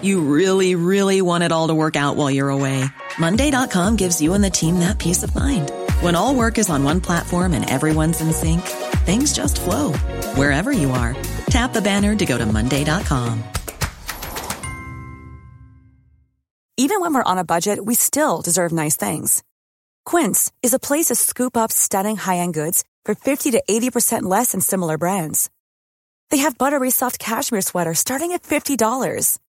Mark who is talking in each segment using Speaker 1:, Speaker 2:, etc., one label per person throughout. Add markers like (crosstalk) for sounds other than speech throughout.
Speaker 1: You really, really want it all to work out while you're away. Monday.com gives you and the team that peace of mind. When all work is on one platform and everyone's in sync, things just flow wherever you are. Tap the banner to go to Monday.com.
Speaker 2: Even when we're on a budget, we still deserve nice things. Quince is a place to scoop up stunning high end goods for 50 to 80% less than similar brands. They have buttery soft cashmere sweaters starting at $50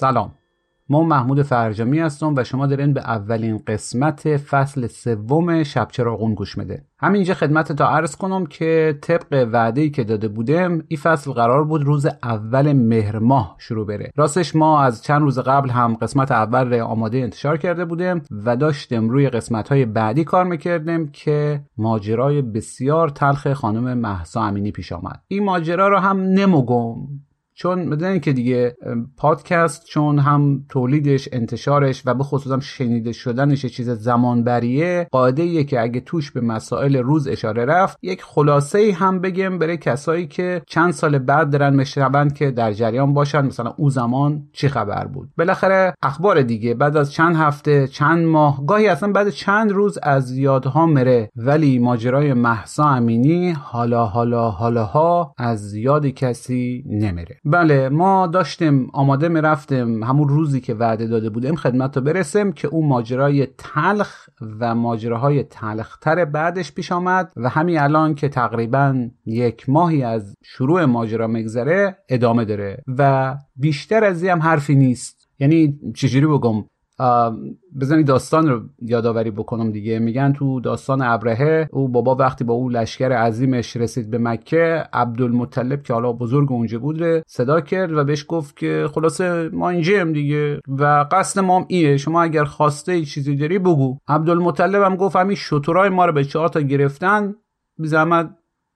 Speaker 3: سلام. ما محمود فرجامی هستم و شما دارین به اولین قسمت فصل سوم شب چراغون گوش میده. همینجا خدمت تا عرض کنم که طبق وعده که داده بودم این فصل قرار بود روز اول مهر ماه شروع بره. راستش ما از چند روز قبل هم قسمت اول رو آماده انتشار کرده بودم و داشتم روی قسمت های بعدی کار می‌کردم که ماجرای بسیار تلخ خانم محسا امینی پیش آمد. این ماجرا رو هم نموگم. چون می‌دونین که دیگه پادکست چون هم تولیدش انتشارش و به خصوص شنیده شدنش چیز زمان بریه قاعده که اگه توش به مسائل روز اشاره رفت یک خلاصه هم بگم برای کسایی که چند سال بعد دارن مشربند که در جریان باشن مثلا او زمان چی خبر بود. بالاخره اخبار دیگه بعد از چند هفته چند ماه گاهی اصلا بعد چند روز از یادها مره ولی ماجرای محسا امینی حالا حالا حالاها از یاد کسی نمیره. بله ما داشتیم آماده می‌رفتیم همون روزی که وعده داده بودیم خدمت رو برسیم که اون ماجرای تلخ و ماجراهای تلختر بعدش پیش آمد و همین الان که تقریبا یک ماهی از شروع ماجرا مگذره ادامه داره و بیشتر از این هم حرفی نیست. یعنی چجوری بگم؟ بزنی داستان رو یادآوری بکنم دیگه. میگن تو داستان ابرهه او بابا وقتی با او لشکر عظیمش رسید به مکه عبدالمطلب که حالا بزرگ اونجا بود صدا کرد و بهش گفت که خلاصه ما اینجیم دیگه و قصد ما هم ایه شما اگر خواسته چیزی داری بگو. عبدالمطلب هم گفت همین شطورای ما رو به چهار تا گرفتن بی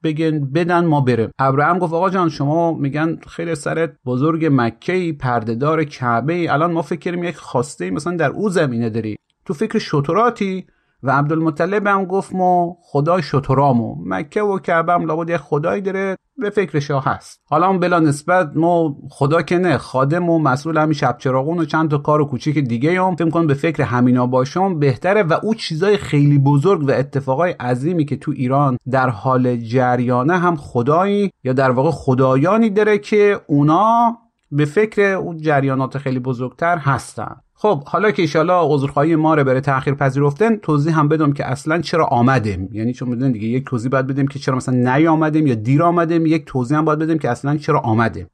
Speaker 3: بگن بدن ما بریم ابراهیم گفت آقا جان شما میگن خیلی سرت بزرگ مکه ای پردهدار کعبه ای الان ما فکر کنیم یک خواسته مثلا در او زمینه داری. تو فکر شطوراتی و عبدالمطلب هم گفت ما خدای شطورامو مکه و کعبه هم لابد یک خدایی داره به فکر شاه هست. حالا هم بلا نسبت ما خدا که نه خادم و مسئول همین شب چراغون و چند تا کار و کوچیک دیگه هم. فکر کنم به فکر همینا باشم بهتره و او چیزای خیلی بزرگ و اتفاقای عظیمی که تو ایران در حال جریانه هم خدایی یا در واقع خدایانی داره که اونا به فکر اون جریانات خیلی بزرگتر هستن. خب حالا که ایشالا عذرخواهی ما رو بره تاخیر پذیرفتن توضیح هم بدم که اصلا چرا آمدیم. یعنی چون می‌دونید دیگه یک توضیح باید بدیم که چرا مثلا نیامدیم یا دیر آمدیم. یک توضیح هم باید بدیم که اصلا چرا آمدیم.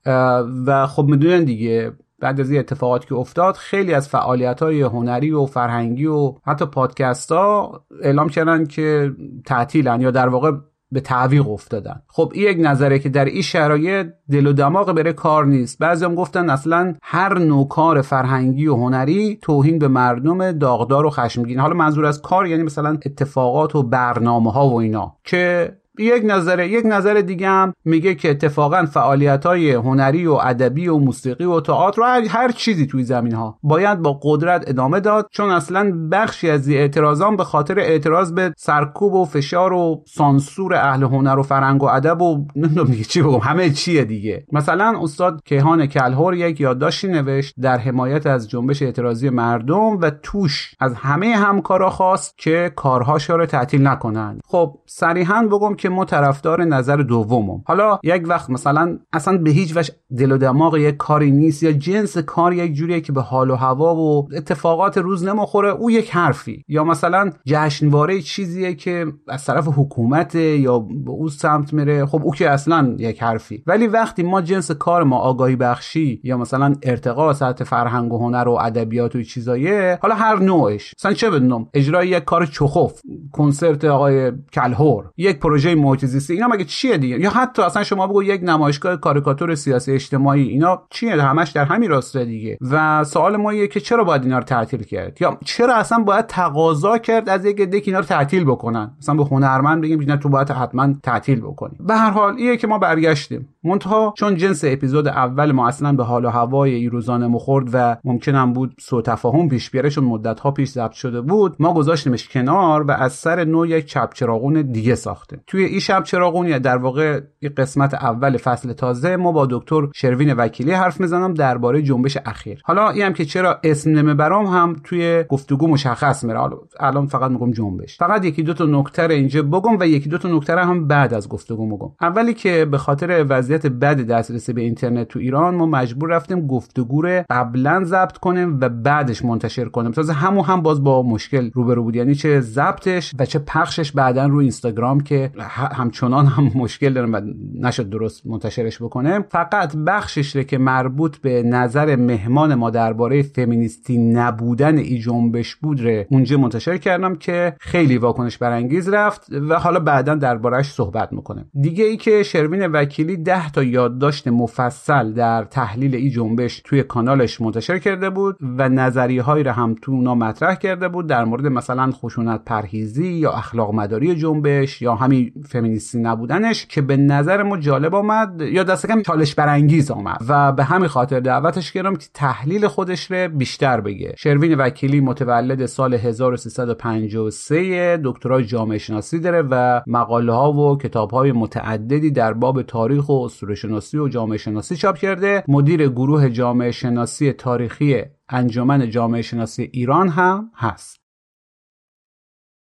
Speaker 3: و خب می‌دونن دیگه بعد از این اتفاقات که افتاد خیلی از فعالیت های هنری و فرهنگی و حتی پادکست ها اعلام کردن که تعطیلن یا در واقع به تعویق افتادن. خب این یک نظره که در این شرایط دل و دماغ بره کار نیست. بعضی هم گفتن اصلا هر نوع کار فرهنگی و هنری توهین به مردم داغدار و خشمگین. حالا منظور از کار یعنی مثلا اتفاقات و برنامه ها و اینا که یک نظر یک نظر دیگه هم میگه که اتفاقا فعالیت های هنری و ادبی و موسیقی و تئاتر و هر چیزی توی زمین ها باید با قدرت ادامه داد چون اصلا بخشی از اعتراضان به خاطر اعتراض به سرکوب و فشار و سانسور اهل هنر و فرهنگ و ادب و نمی‌دونم چی بگم همه چیه دیگه. مثلا استاد کیهان کلهور یک یادداشتی نوشت در حمایت از جنبش اعتراضی مردم و توش از همه همکارا خواست که کارهاش رو تعطیل نکنند. خب صریحا بگم که که ما طرفدار نظر دومم. حالا یک وقت مثلا اصلا به هیچ وجه دل و دماغ یک کاری نیست یا جنس کار یک جوریه که به حال و هوا و اتفاقات روز نمی‌خوره او یک حرفی. یا مثلا جشنواره چیزیه که از طرف حکومت یا به او سمت میره. خب او که اصلا یک حرفی. ولی وقتی ما جنس کار ما آگاهی بخشی یا مثلا ارتقا سطح فرهنگ و هنر و ادبیات و چیزایه حالا هر نوعش. مثلا چه بدونم اجرای یک کار چخوف. کنسرت آقای کلهور. یک پروژه محیط زیستی اینا مگه چیه دیگه؟ یا حتی اصلا شما بگو یک نمایشگاه کاریکاتور سیاسی اجتماعی اینا چیه؟ همش در همین راسته دیگه. و سوال ما اینه که چرا باید اینا رو تعطیل کرد؟ یا چرا اصلا باید تقاضا کرد از یک عده اینا رو تعطیل بکنن؟ مثلا به هنرمند بگیم اینا تو باید حتما تعطیل بکنی. به هر حال اینه که ما برگشتیم. منتها چون جنس اپیزود اول ما اصلا به حال و هوای این روزانه مخورد و ممکنم بود سوء تفاهم پیش بیاره مدت ها پیش ضبط شده بود ما گذاشتیمش کنار و از سر نو یک چپ چراغون دیگه ساخته توی این شب چراغون در واقع این قسمت اول فصل تازه ما با دکتر شروین وکیلی حرف می‌زنم درباره جنبش اخیر. حالا این که چرا اسم برام هم توی گفتگو مشخص میره. الان فقط میگم جنبش. فقط یکی دو تا نکته اینجا بگم و یکی دو تا نکته هم بعد از گفتگو میگم. اولی که به خاطر وضعیت بد دسترسی به اینترنت تو ایران ما مجبور رفتیم گفتگو رو قبلا ضبط کنیم و بعدش منتشر کنیم. تازه همو هم باز با مشکل روبرو بود. یعنی چه ضبطش و چه پخشش بعدا رو اینستاگرام که همچنان هم (laughs) مشکل دارم و نشد درست منتشرش بکنه فقط بخشش که مربوط به نظر مهمان ما درباره فمینیستی نبودن ای جنبش بود ره اونجا منتشر کردم که خیلی واکنش برانگیز رفت و حالا بعدا دربارهش صحبت می‌کنه دیگه ای که شروین وکیلی ده تا یادداشت مفصل در تحلیل ای جنبش توی کانالش منتشر کرده بود و نظریه رو هم تو اونا مطرح کرده بود در مورد مثلا خشونت پرهیزی یا اخلاق مداری جنبش یا همین فمینیستی نبودنش که به نظر ما جالب آمد یا دست کم چالش برانگیز آمد. و به همین خاطر دعوتش کردم که تحلیل خودش رو بیشتر بگه. شروین وکیلی متولد سال 1353 دکترای جامعه شناسی داره و مقاله ها و کتاب های متعددی در باب تاریخ و اسطوره شناسی و جامعه شناسی چاپ کرده مدیر گروه جامعه شناسی تاریخی انجمن جامعه شناسی ایران هم هست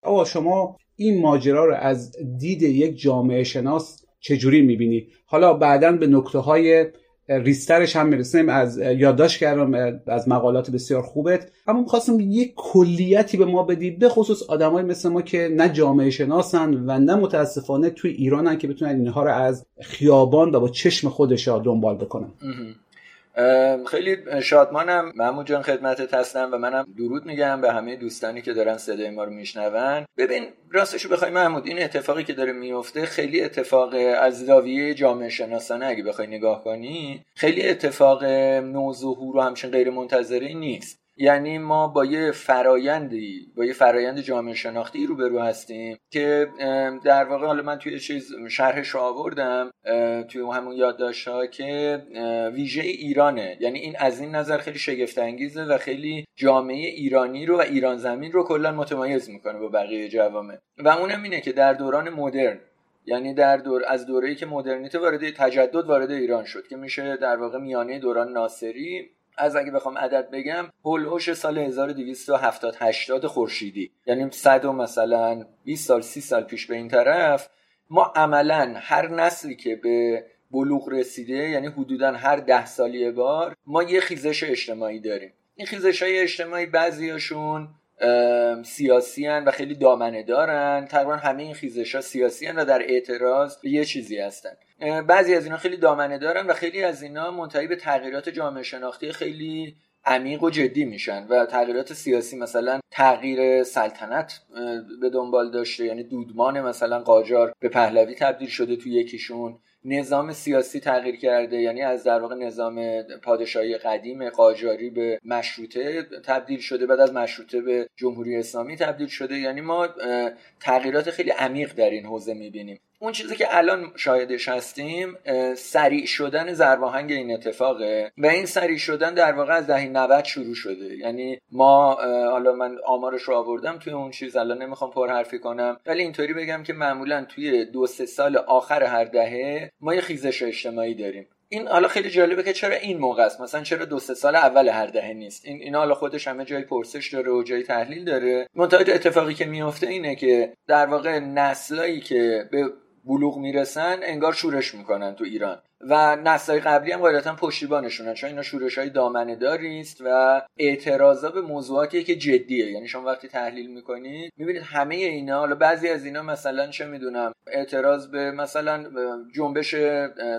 Speaker 3: آقا شما این ماجرا رو از دید یک جامعه شناس چجوری می‌بینی؟ حالا بعدا به نکته های ریسترش هم می‌رسیم از یادداشت کردم از مقالات بسیار خوبت. اما می‌خواستم یک کلیتی به ما بدی به خصوص آدمای مثل ما که نه جامعه شناسن و نه متاسفانه توی ایرانن که بتونن اینها رو از خیابان و با چشم خودش دنبال بکنن.
Speaker 4: خیلی شادمانم. محمود جان خدمتت هستم و منم درود میگم به همه دوستانی که دارن صدای ما رو میشنون. ببین راستشو بخوای محمود این اتفاقی که داره میفته خیلی اتفاق از زاویه جامعه شناسانه اگه بخوای نگاه کنی خیلی اتفاق نوظهور و همچین غیر منتظری نیست. یعنی ما با یه فرایندی با یه فرایند جامعه شناختی روبرو هستیم که در واقع حالا من توی چیز شرحش آوردم توی همون یادداشت ها که ویژه ایرانه. یعنی این از این نظر خیلی شگفت انگیزه و خیلی جامعه ایرانی رو و ایران زمین رو کلا متمایز می‌کنه با بقیه جوامع. و اونم اینه که در دوران مدرن یعنی در دور از دوره‌ای که مدرنیته وارد تجدد وارد ایران شد که میشه در واقع میانه دوران ناصری از اگه بخوام عدد بگم هولوش سال 1270 80 خورشیدی. یعنی 100 مثلا 20 سال 30 سال پیش به این طرف ما عملا هر نسلی که به بلوغ رسیده یعنی حدودا هر ده سالی بار ما یه خیزش اجتماعی داریم. این خیزش های اجتماعی بعضیاشون سیاسی و خیلی دامنه دارن. تقریبا همه این خیزش ها سیاسی و در اعتراض به یه چیزی هستن. بعضی از اینا خیلی دامنه دارن و خیلی از اینا منتهی به تغییرات جامعه شناختی خیلی عمیق و جدی میشن و تغییرات سیاسی مثلا تغییر سلطنت به دنبال داشته یعنی دودمان مثلا قاجار به پهلوی تبدیل شده تو یکیشون. نظام سیاسی تغییر کرده یعنی از در واقع نظام پادشاهی قدیم قاجاری به مشروطه تبدیل شده بعد از مشروطه به جمهوری اسلامی تبدیل شده. یعنی ما تغییرات خیلی عمیق در این حوزه می‌بینیم. اون چیزی که الان شاهدش هستیم سریع شدن زرباهنگ این اتفاقه و این سریع شدن در واقع از دهه 90 شروع شده. یعنی ما حالا من آمارش رو آوردم توی اون چیز الان نمی‌خوام پر حرفی کنم ولی اینطوری بگم که معمولا توی دو سه سال آخر هر دهه ما یه خیزش اجتماعی داریم. این حالا خیلی جالبه که چرا این موقع است؟ مثلا چرا دو سه سال اول هر دهه نیست؟ این اینا حالا خودش همه جای پرسش داره و جای تحلیل داره. منتها اتفاقی که میفته اینه که در واقع نسلایی که به بلوغ می‌رسن انگار شورش می‌کنن تو ایران. و نسلهای قبلی هم قاعدتا پشتیبانشونن چون اینا شورش های دامنه است و اعتراضا به موضوعاتی که جدیه. یعنی شما وقتی تحلیل می‌کنید می‌بینید همه اینا حالا بعضی از اینا مثلا چه می‌دونم اعتراض به مثلا جنبش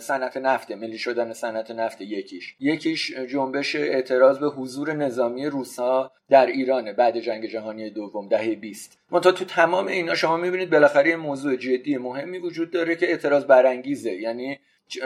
Speaker 4: صنعت نفت ملی شدن صنعت نفت یکیش. یکیش جنبش اعتراض به حضور نظامی روسا در ایرانه بعد جنگ جهانی دوم دهه 20 منتها تو تمام اینا شما می‌بینید بالاخره موضوع جدی مهمی وجود داره که اعتراض برانگیزه. یعنی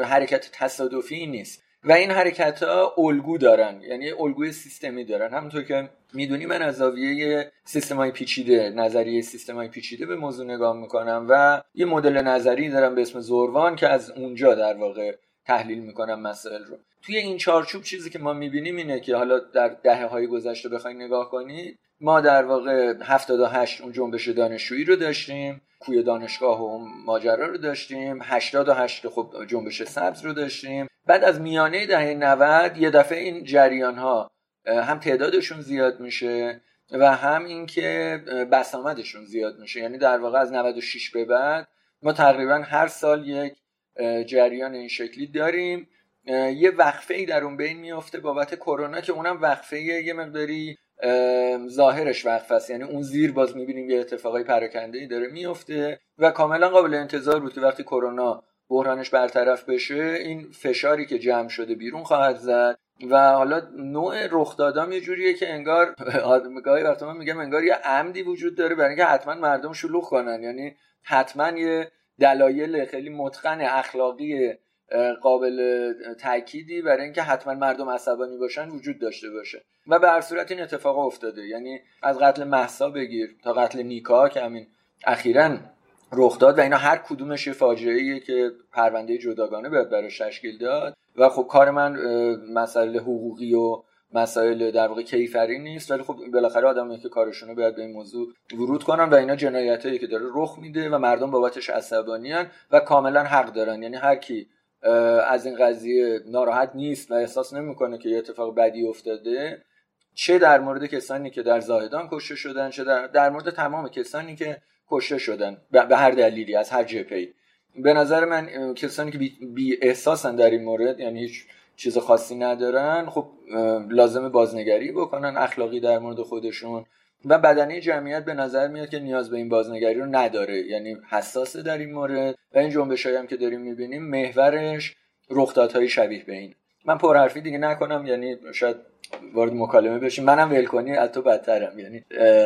Speaker 4: حرکت تصادفی نیست. و این حرکت ها الگو دارن. یعنی الگوی سیستمی دارن. همونطور که می‌دونی من از زاویه سیستم های پیچیده نظریه سیستم های پیچیده به موضوع نگاه می‌کنم و یه مدل نظری دارم به اسم زوروان که از اونجا در واقع تحلیل می‌کنم مسائل رو. توی این چارچوب چیزی که ما می‌بینیم اینه که حالا در دهه های گذشته بخواید نگاه کنید ما در واقع 78 اون جنبش دانشجویی رو داشتیم. کوی دانشگاه و ماجرا رو داشتیم. 88 خب جنبش سبز رو داشتیم. بعد از میانه دهه 90 یه دفعه این جریان ها هم تعدادشون زیاد میشه و هم اینکه بسامدشون زیاد میشه. یعنی در واقع از 96 به بعد ما تقریبا هر سال یک جریان این شکلی داریم. یه وقفه ای در اون بین میفته بابت کرونا که اونم وقفه یه مقداری ظاهرش وقف است. یعنی اون زیر باز می‌بینیم یه اتفاقای پراکنده ای داره میفته و کاملا قابل انتظار بود که وقتی کرونا بحرانش برطرف بشه این فشاری که جمع شده بیرون خواهد زد. و حالا نوع رخ دادام یه جوریه که انگار (laughs) گاهی وقتا من میگم انگار یه عمدی وجود داره برای اینکه حتما مردم شلوغ کنن. یعنی حتما یه دلایل خیلی متقن اخلاقی قابل تأکیدی برای اینکه حتما مردم عصبانی باشن وجود داشته باشه. و به هر صورت این اتفاق افتاده. یعنی از قتل محسا بگیر تا قتل نیکا که همین اخیرا رخ داد و اینا هر کدومش یه فاجعه که پرونده جداگانه باید براش تشکیل داد. و خب کار من مسئله حقوقی و مسائل در واقع کیفری نیست. ولی خب بالاخره آدمی که کارشونه باید به این موضوع ورود کنن و اینا جنایتایی که داره رخ میده و مردم بابتش عصبانیان و کاملا حق دارن. یعنی هر کی از این قضیه ناراحت نیست و احساس نمی‌کنه که یه اتفاق بدی افتاده. چه در مورد کسانی که در زاهدان کشته شدن چه در, در مورد تمام کسانی که کشته شدن به هر دلیلی از هر جپی به نظر من کسانی که بی, بی احساسن در این مورد یعنی هیچ چیز خاصی ندارن خب لازم بازنگری بکنن اخلاقی در مورد خودشون و بدنه جمعیت به نظر میاد که نیاز به این بازنگری رو نداره. یعنی حساسه در این مورد و این جنبش هم که داریم می‌بینیم محورش رخدادهای شبیه به این من پرحرفی دیگه نکنم یعنی شاید وارد مکالمه بشیم. منم ول کنی از تو بدترم. یعنی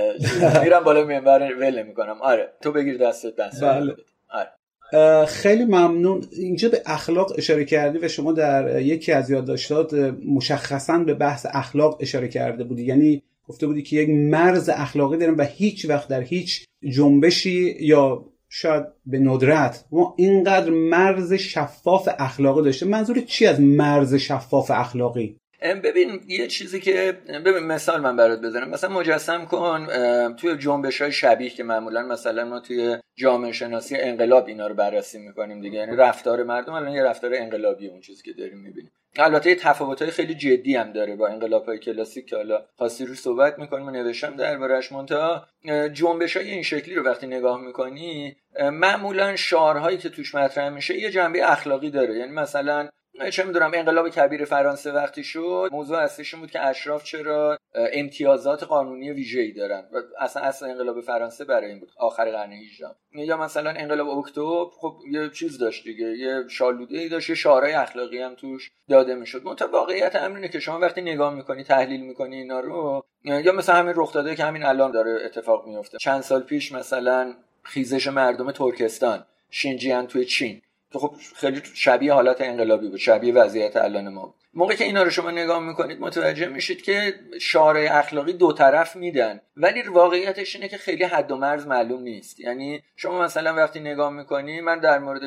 Speaker 4: (laughs) میرم بالا منبر ول می‌کنم آره تو بگیر دستت دست
Speaker 3: بله. آره. خیلی ممنون. اینجا به اخلاق اشاره کردی و شما در یکی از یادداشتات مشخصا به بحث اخلاق اشاره کرده بودی. یعنی گفته بودی که یک مرز اخلاقی داریم و هیچ وقت در هیچ جنبشی یا شاید به ندرت ما اینقدر مرز شفاف اخلاقی داشته منظور چی از مرز شفاف اخلاقی؟
Speaker 4: ببین یه چیزی که ببین مثال من برات بزنم. مثلا مجسم کن توی جنبش های شبیه که معمولا مثلا ما توی جامعه شناسی انقلاب اینا رو بررسی می‌کنیم دیگه. یعنی رفتار مردم الان یه رفتار انقلابی اون چیزی که داریم می‌بینیم. البته یه تفاوت های خیلی جدی هم داره با انقلاب های کلاسیک که حالا خاصی رو صحبت می‌کنیم و نوشتم دربارش منتها جنبش های این شکلی رو وقتی نگاه می‌کنی معمولا شعارهایی که توش مطرح میشه یه جنبه اخلاقی داره. یعنی مثلا چه می‌دونم انقلاب کبیر فرانسه وقتی شد موضوع اصلیشون بود که اشراف چرا امتیازات قانونی ویژه‌ای دارن و اصلا اصل انقلاب فرانسه برای این بود آخر قرن 18 یا مثلا انقلاب اکتبر خب یه چیز داشت دیگه یه شالوده ای داشت یه شعارهای اخلاقی هم توش داده می‌شد. منتها واقعیت امر که شما وقتی نگاه می‌کنی تحلیل می‌کنی اینا رو یا مثلا همین رخ داده که همین الان داره اتفاق میفته چند سال پیش مثلا خیزش مردم ترکستان شینجیان توی چین. خب خیلی شبیه حالت انقلابی بود شبیه وضعیت الان ما موقع که اینا رو شما نگاه می‌کنید متوجه میشید که شعارهای اخلاقی دو طرف میدن. ولی واقعیتش اینه که خیلی حد و مرز معلوم نیست. یعنی شما مثلا وقتی نگاه می‌کنی من در مورد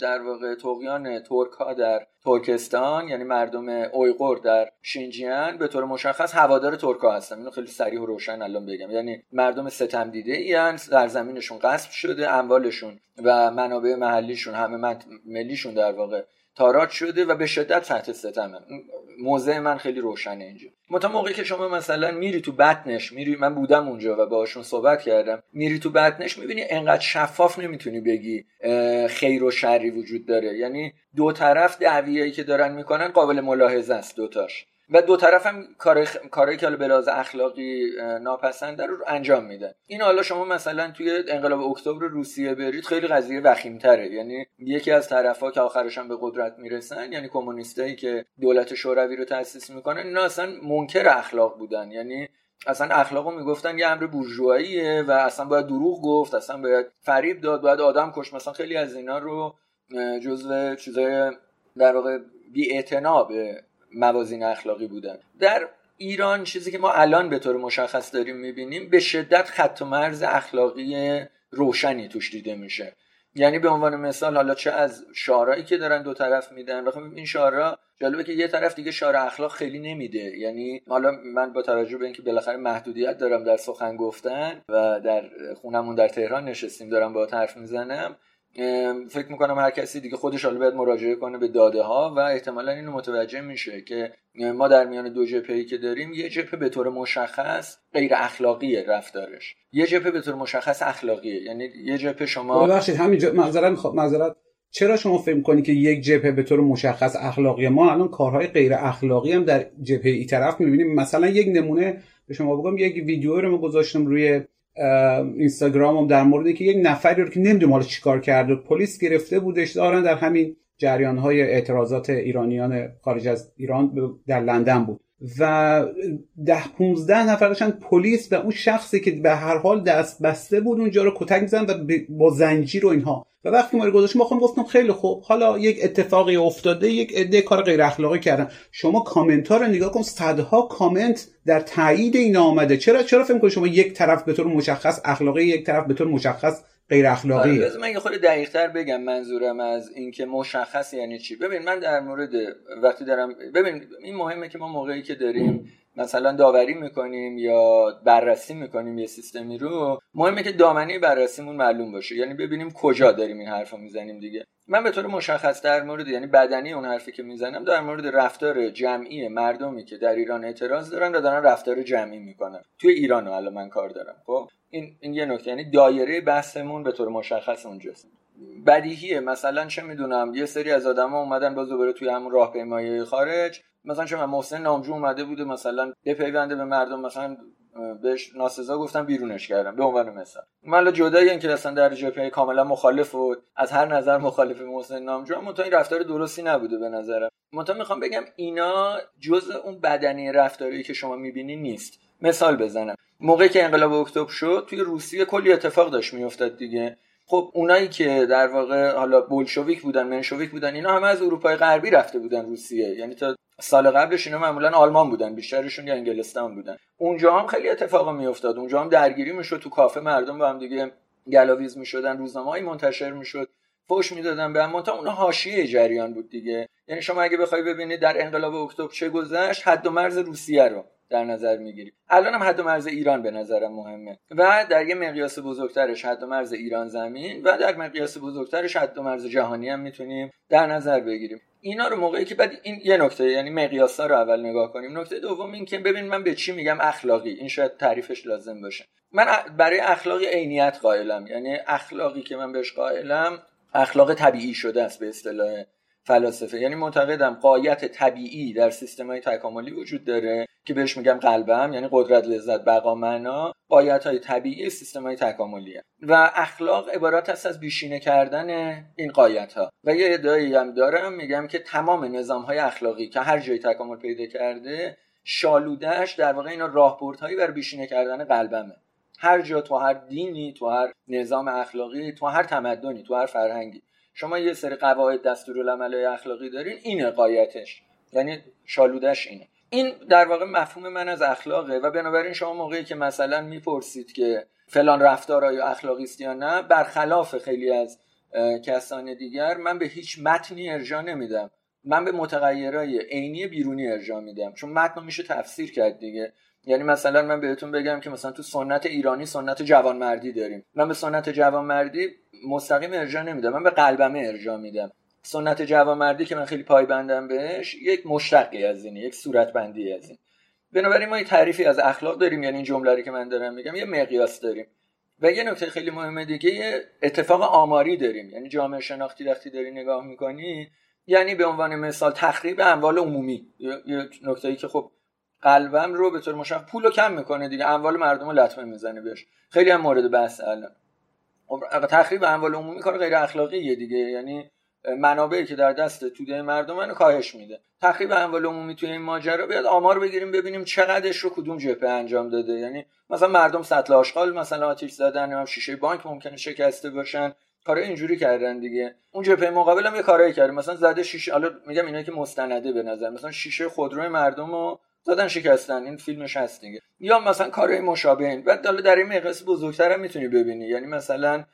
Speaker 4: در واقع توقیان ترک ها در ترکستان یعنی مردم اویغور در شینجیان به طور مشخص هوادار ترک ها هستن اینو خیلی سریع و روشن الان بگم. یعنی مردم ستم دیده این در زمینشون غصب شده اموالشون و منابع محلیشون همه ملیشون در واقع تاراج شده و به شدت تحت ستمه. موضع من خیلی روشنه اینجا. متا موقعی که شما مثلا میری تو بطنش میری من بودم اونجا و باهاشون صحبت کردم میری تو بطنش می‌بینی انقدر شفاف نمی‌تونی بگی خیر و شری وجود داره. یعنی دو طرف دعویایی که دارن می‌کنن قابل ملاحظه است دوتاش. و دو طرف هم کار کاری که حالا به اخلاقی ناپسند رو انجام میدن. این حالا شما مثلا توی انقلاب اکتبر روسیه برید خیلی قضیه وخیمتره. یعنی یکی از طرفا که آخرش هم به قدرت می‌رسن یعنی کمونیستایی که دولت شوروی رو تاسیس می‌کنن اینا اصلا منکر اخلاق بودن. یعنی اصلا اخلاقو می‌گفتن یه امر بورژواییه و اصلا باید دروغ گفت اصلا باید فریب داد باید آدم کش مثلا خیلی از اینا رو جزو چیزای در واقع بی به موازین اخلاقی بودن. در ایران چیزی که ما الان به طور مشخص داریم می‌بینیم به شدت خط و مرز اخلاقی روشنی توش دیده میشه. یعنی به عنوان مثال حالا چه از شعارهایی که دارن دو طرف میدن خب این شعارها جالبه که یه طرف دیگه شعار اخلاق خیلی نمیده. یعنی حالا من با توجه به اینکه بالاخره محدودیت دارم در سخن گفتن و در خونمون در تهران نشستیم دارم با حرف می‌زنم فکر می‌کنم هر کسی دیگه خودش حالا باید مراجعه کنه به داده ها و احتمالا اینو متوجه میشه که ما در میان دو جبهه که داریم یه جبهه به طور مشخص غیر اخلاقیه رفتارش. یه جبهه به طور مشخص اخلاقیه. یعنی یه جبهه شما
Speaker 3: ببخشید همین معذرت می‌خوام معذرت. چرا شما فکر کنید که یک جبهه به طور مشخص اخلاقی ما الان کارهای غیر اخلاقی هم در جبهه ای طرف می‌بینیم. مثلا یک نمونه به شما بگم یک ویدیو رو ما گذاشتم روی اینستاگرامم در مورد که یک نفری رو که نمی‌دونم حالا چیکار کرده پلیس گرفته بودش دارن در همین جریان های اعتراضات ایرانیان خارج از ایران در لندن بود. و ده 15 نفر داشتن پلیس و اون شخصی که به هر حال دست بسته بود اونجا رو کتک میزن و با زنجیر و اینها. و وقتی ما رو گذاشتیم ما گفتم خیلی خوب. حالا یک اتفاقی افتاده یک عده کار غیر اخلاقی کردن. شما کامنت ها رو نگاه کن صدها کامنت در تایید این آمده. چرا چرا فکر کنید شما یک طرف به طور مشخص اخلاقی یک طرف به طور مشخص غیر اخلاقی.
Speaker 4: آره من یه خود دقیق تر بگم منظورم از اینکه مشخص یعنی چی. ببین من در مورد وقتی دارم ببین این مهمه که ما موقعی که داریم مثلا داوری می‌کنیم یا بررسی می‌کنیم یه سیستمی رو مهمه که دامنه بررسیمون معلوم باشه. یعنی ببینیم کجا داریم این حرف رو می‌زنیم دیگه. من به طور مشخص در مورد یعنی بدنی اون حرفی که می‌زنم در مورد رفتار جمعی مردمی که در ایران اعتراض دارن و دارن رفتار جمعی می‌کنن. توی ایران الان من کار دارم. خب این این یه نکته. یعنی دایره بحثمون به طور مشخص اونجاست. بدیهیه. مثلا چه می‌دونم یه سری از آدما اومدن باز دوباره توی همون راهپیمایی خارج. مثلا چون محسن نامجو اومده بوده مثلا بپیونده به مردم مثلا بهش ناسزا گفتم بیرونش کردم به عنوان مثال. من جدای اینکه اصلا در جبهه کاملا مخالف و از هر نظر مخالف محسن نامجو اما این رفتار درستی نبوده به نظرم. منتها می‌خوام بگم اینا جزء اون بدنی رفتاری که شما می‌بینی نیست. مثال بزنم. موقعی که انقلاب اکتبر شد توی روسیه کلی اتفاق داشت میافتاد دیگه. خب اونایی که در واقع حالا بولشویک بودن منشویک بودن اینا همه از اروپای غربی رفته بودن روسیه. یعنی تا سال قبلش اینا معمولا آلمان بودن بیشترشون یا انگلستان بودن. اونجا هم خیلی اتفاق میافتاد. اونجا هم درگیری می‌شد. تو کافه مردم با هم دیگه گلاویز می‌شدن. روزنامه‌ای منتشر می‌شد. فوش می‌دادن به هم. اون حاشیه جریان بود دیگه. یعنی شما اگه بخوای ببینید در انقلاب اکتبر چه گذشت حد و مرز روسیه رو. در نظر می‌گیریم. الان هم حد و مرز ایران به نظرم مهمه. و در یه مقیاس بزرگترش حد و مرز ایران زمین و در مقیاس بزرگترش حد و مرز جهانی هم می‌تونیم در نظر بگیریم. اینا رو موقعی که بعد این یه نکته یعنی مقیاس رو اول نگاه کنیم. نکته دوم این که ببین من به چی میگم اخلاقی. این شاید تعریفش لازم باشه. من برای اخلاقی عینیت قائلم. یعنی اخلاقی که من بهش قائلم اخلاق طبیعی شده است به اصطلاح فلاسفه. یعنی معتقدم قایت طبیعی در سیستم های تکاملی وجود داره که بهش میگم قلبم یعنی قدرت لذت بقا معنا قایت های طبیعی سیستم های تکاملیه. و اخلاق عبارت است از بیشینه کردن این قایت ها و یه ادعایی هم دارم میگم که تمام نظام های اخلاقی که هر جای تکامل پیدا کرده شالودهش در واقع اینا راهبردهایی بر بیشینه کردن قلبمه. هر جا تو هر دینی تو هر نظام اخلاقی تو هر تمدنی تو هر فرهنگی. شما یه سری قواعد دستورالعمل اخلاقی دارین این قایتش یعنی شالودش اینه. این در واقع مفهوم من از اخلاقه و بنابراین شما موقعی که مثلا می‌پرسید که فلان رفتار آیا اخلاقی است یا نه برخلاف خیلی از کسان دیگر من به هیچ متنی ارجاع نمیدم. من به متغیرهای عینی بیرونی ارجاع میدم. چون متن میشه تفسیر کرد دیگه. یعنی مثلا من بهتون بگم که مثلا تو سنت ایرانی سنت جوانمردی داریم. من به سنت جوانمردی مستقیم ارجاع نمیدم. من به قلبمه ارجاع میدم. سنت جوامردی که من خیلی پایبندم بهش یک مشتقی از اینه یک صورتبندی از این. بنابراین ما یه تعریفی از اخلاق داریم یعنی این جمله که من دارم میگم یه مقیاس داریم. و یه نکته خیلی مهمه دیگه یه اتفاق آماری داریم. یعنی جامعه شناختی وقتی داری نگاه می‌کنی یعنی به عنوان مثال تخریب اموال عمومی. یه نکته که خب قلبم رو به طور مشخص پول رو کم می‌کنه دیگه اموال مردم رو لطمه می‌زنه بهش. خیلی هم مورد بحث الان. تخریب اموال عمومی کار غیر اخلاقیه دیگه. یعنی منابعی که در دست توده مردم رو کاهش میده. تخریب اموال عمومی توی این ماجرا بیاد آمار بگیریم ببینیم چقدرش رو کدوم جبهه انجام داده. یعنی مثلا مردم سطل آشغال مثلا آتیش زدن هم شیشه بانک ممکنه شکسته باشن. کار اینجوری کردن دیگه. اون جبهه مقابل هم یه کارایی کرده. مثلا زده شیشه حالا میگم اینا که مستنده به نظر. مثلا شیشه خودروی مردم رو زدن شکستن این فیلمش هست دیگه. یا مثلا کارهای مشابه این بعد حالا در این مقیاس بزرگتر هم می‌تونی ببینی. یعنی مثلا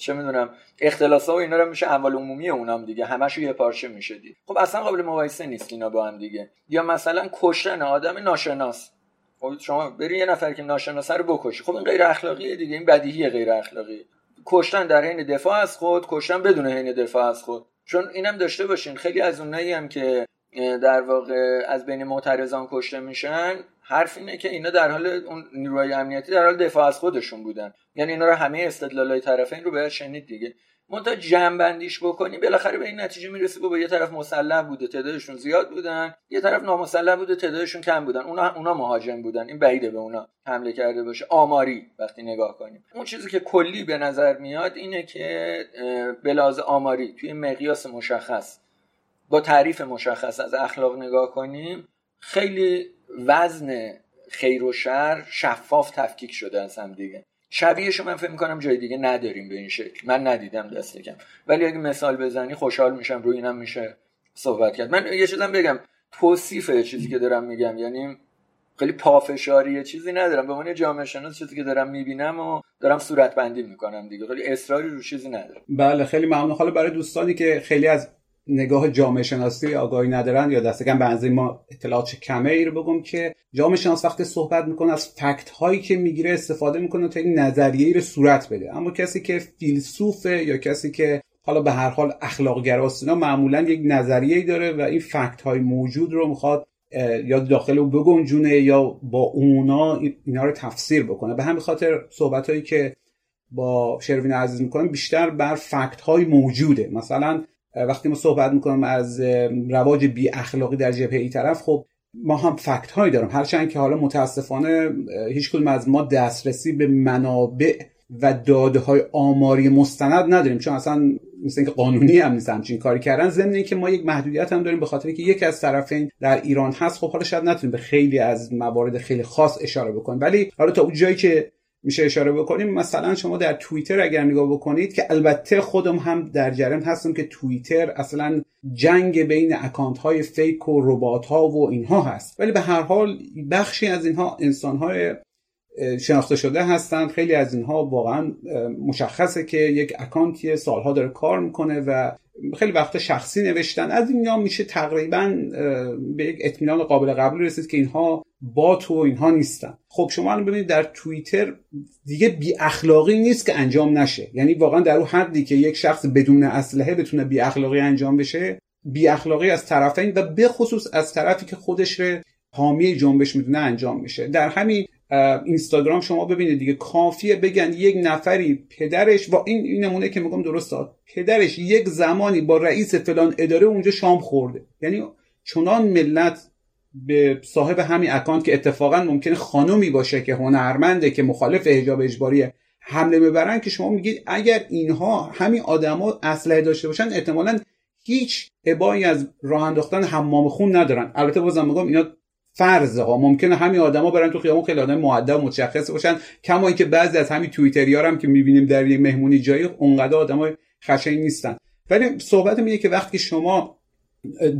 Speaker 4: چه می‌دونم اختلاس ها و اینا رو میشه اموال عمومی اونام دیگه. همش یه پارچه میشه دید خب اصلا قابل مقایسه نیست اینا با هم دیگه. یا مثلا کشتن آدم ناشناس. خب شما بری یه نفر که ناشناسه رو بکشی. خب این غیر اخلاقیه دیگه. این بدیهی غیر اخلاقی. کشتن در حین دفاع از خود کشتن بدون حین دفاع از خود. چون اینم داشته باشین. خیلی از اونایی هم که در واقع از بین معترضان کشته میشن حرف اینه که اینا در حال اون نیروهای امنیتی در حال دفاع از خودشون بودن. یعنی اینا رو همه استدلالای طرفین رو باید شنید دیگه. منتها جمع بندیش بکنی بالاخره به این نتیجه می‌رسی با یه طرف مسلح بوده تعدادشون زیاد بودن یه طرف نامسلح بوده تعدادشون کم بودن. اونا اونا مهاجم بودن. این بعیده به اونا حمله کرده باشه. آماری وقتی نگاه کنیم. اون چیزی که کلی به نظر میاد اینه که بلاز آماری توی مقیاس مشخص. با تعریف مشخص از اخلاق نگاه کنیم خیلی وزن خیر و شر شفاف تفکیک شده از هم دیگه. شبیهش من فکر می‌کنم جای دیگه نداریم به این شکل. من ندیدم دست کم ولی اگه مثال بزنی خوشحال میشم روی اینم میشه صحبت کرد. من یه چیزم بگم توصیف چیزی که دارم میگم یعنی خیلی پافشاری چیزی ندارم. به عنوان جامعه شناس چیزی که دارم می‌بینم و دارم صورت بندی می‌کنم دیگه. خیلی اصراری رو چیزی ندارم.
Speaker 3: بله خیلی ممنون. حالا برای دوستانی که خیلی از نگاه جامعه شناسی آگاهی ندارن یا دست کم به ما اطلاعات کمه ای رو بگم که جامعه شناس وقتی صحبت می‌کنه از فکت هایی که می‌گیره استفاده می‌کنه تا این نظریه رو صورت بده. اما کسی که فیلسوفه یا کسی که حالا به هر حال اخلاق گراست معمولا یک نظریه داره و این فکت های موجود رو می‌خواد یا داخل او بگنجونه یا با اونا اینا رو تفسیر بکنه. به همین خاطر صحبت هایی که با شروین عزیز می‌کنم بیشتر بر فکت های موجوده. مثلا وقتی ما صحبت می‌کنم از رواج بی اخلاقی در جبهه ای طرف خب ما هم فکت هایی دارم. هرچند که حالا متاسفانه هیچ کدوم از ما دسترسی به منابع و داده های آماری مستند نداریم. چون اصلا مثل اینکه قانونی هم نیست همچین کاری کردن. ضمن اینکه ما یک محدودیت هم داریم به خاطر که یکی از طرفین در ایران هست. خب حالا شاید نتونیم به خیلی از موارد خیلی خاص اشاره بکنیم. ولی حالا تا اون جایی که میشه اشاره بکنیم. مثلا شما در توییتر اگر نگاه بکنید که البته خودم هم در جریان هستم که توییتر اصلا جنگ بین اکانت های فیک و ربات ها و اینها هست. ولی به هر حال بخشی از اینها انسان های شناخته شده هستند. خیلی از اینها واقعا مشخصه که یک اکانتی سالها داره کار می‌کنه و خیلی وقت شخصی نوشتن. از اینجا میشه تقریبا به یک اطمینان قابل قبول رسید که اینها با تو اینها نیستن. خب شما الان ببینید در توییتر دیگه بی اخلاقی نیست که انجام نشه. یعنی واقعا در اون حدی که یک شخص بدون اسلحه بتونه بی اخلاقی انجام بشه بی اخلاقی از طرفین و به خصوص از طرفی که خودش رو حامی جنبش می‌دونه انجام میشه. در همین اینستاگرام شما ببینید دیگه. کافیه بگن یک نفری پدرش و این, این نمونه که میگم درست پدرش یک زمانی با رئیس فلان اداره اونجا شام خورده. یعنی چنان ملت به صاحب همین اکانت که اتفاقا ممکنه خانومی باشه که هنرمنده که مخالف حجاب اجباری حمله ببرن که شما میگید اگر اینها همین آدما اسلحه داشته باشن احتمالا هیچ ابایی از راه انداختن حمام خون ندارن. البته بازم میگم اینا فرضه ها ممکنه همین آدما برن تو خیابون خیلی آدم مؤدب متشخص باشن کما اینکه بعضی از همین توییتریا هم که می‌بینیم در یه مهمونی جایی اونقدر آدمای خشنی نیستن. ولی صحبت میگه که وقتی شما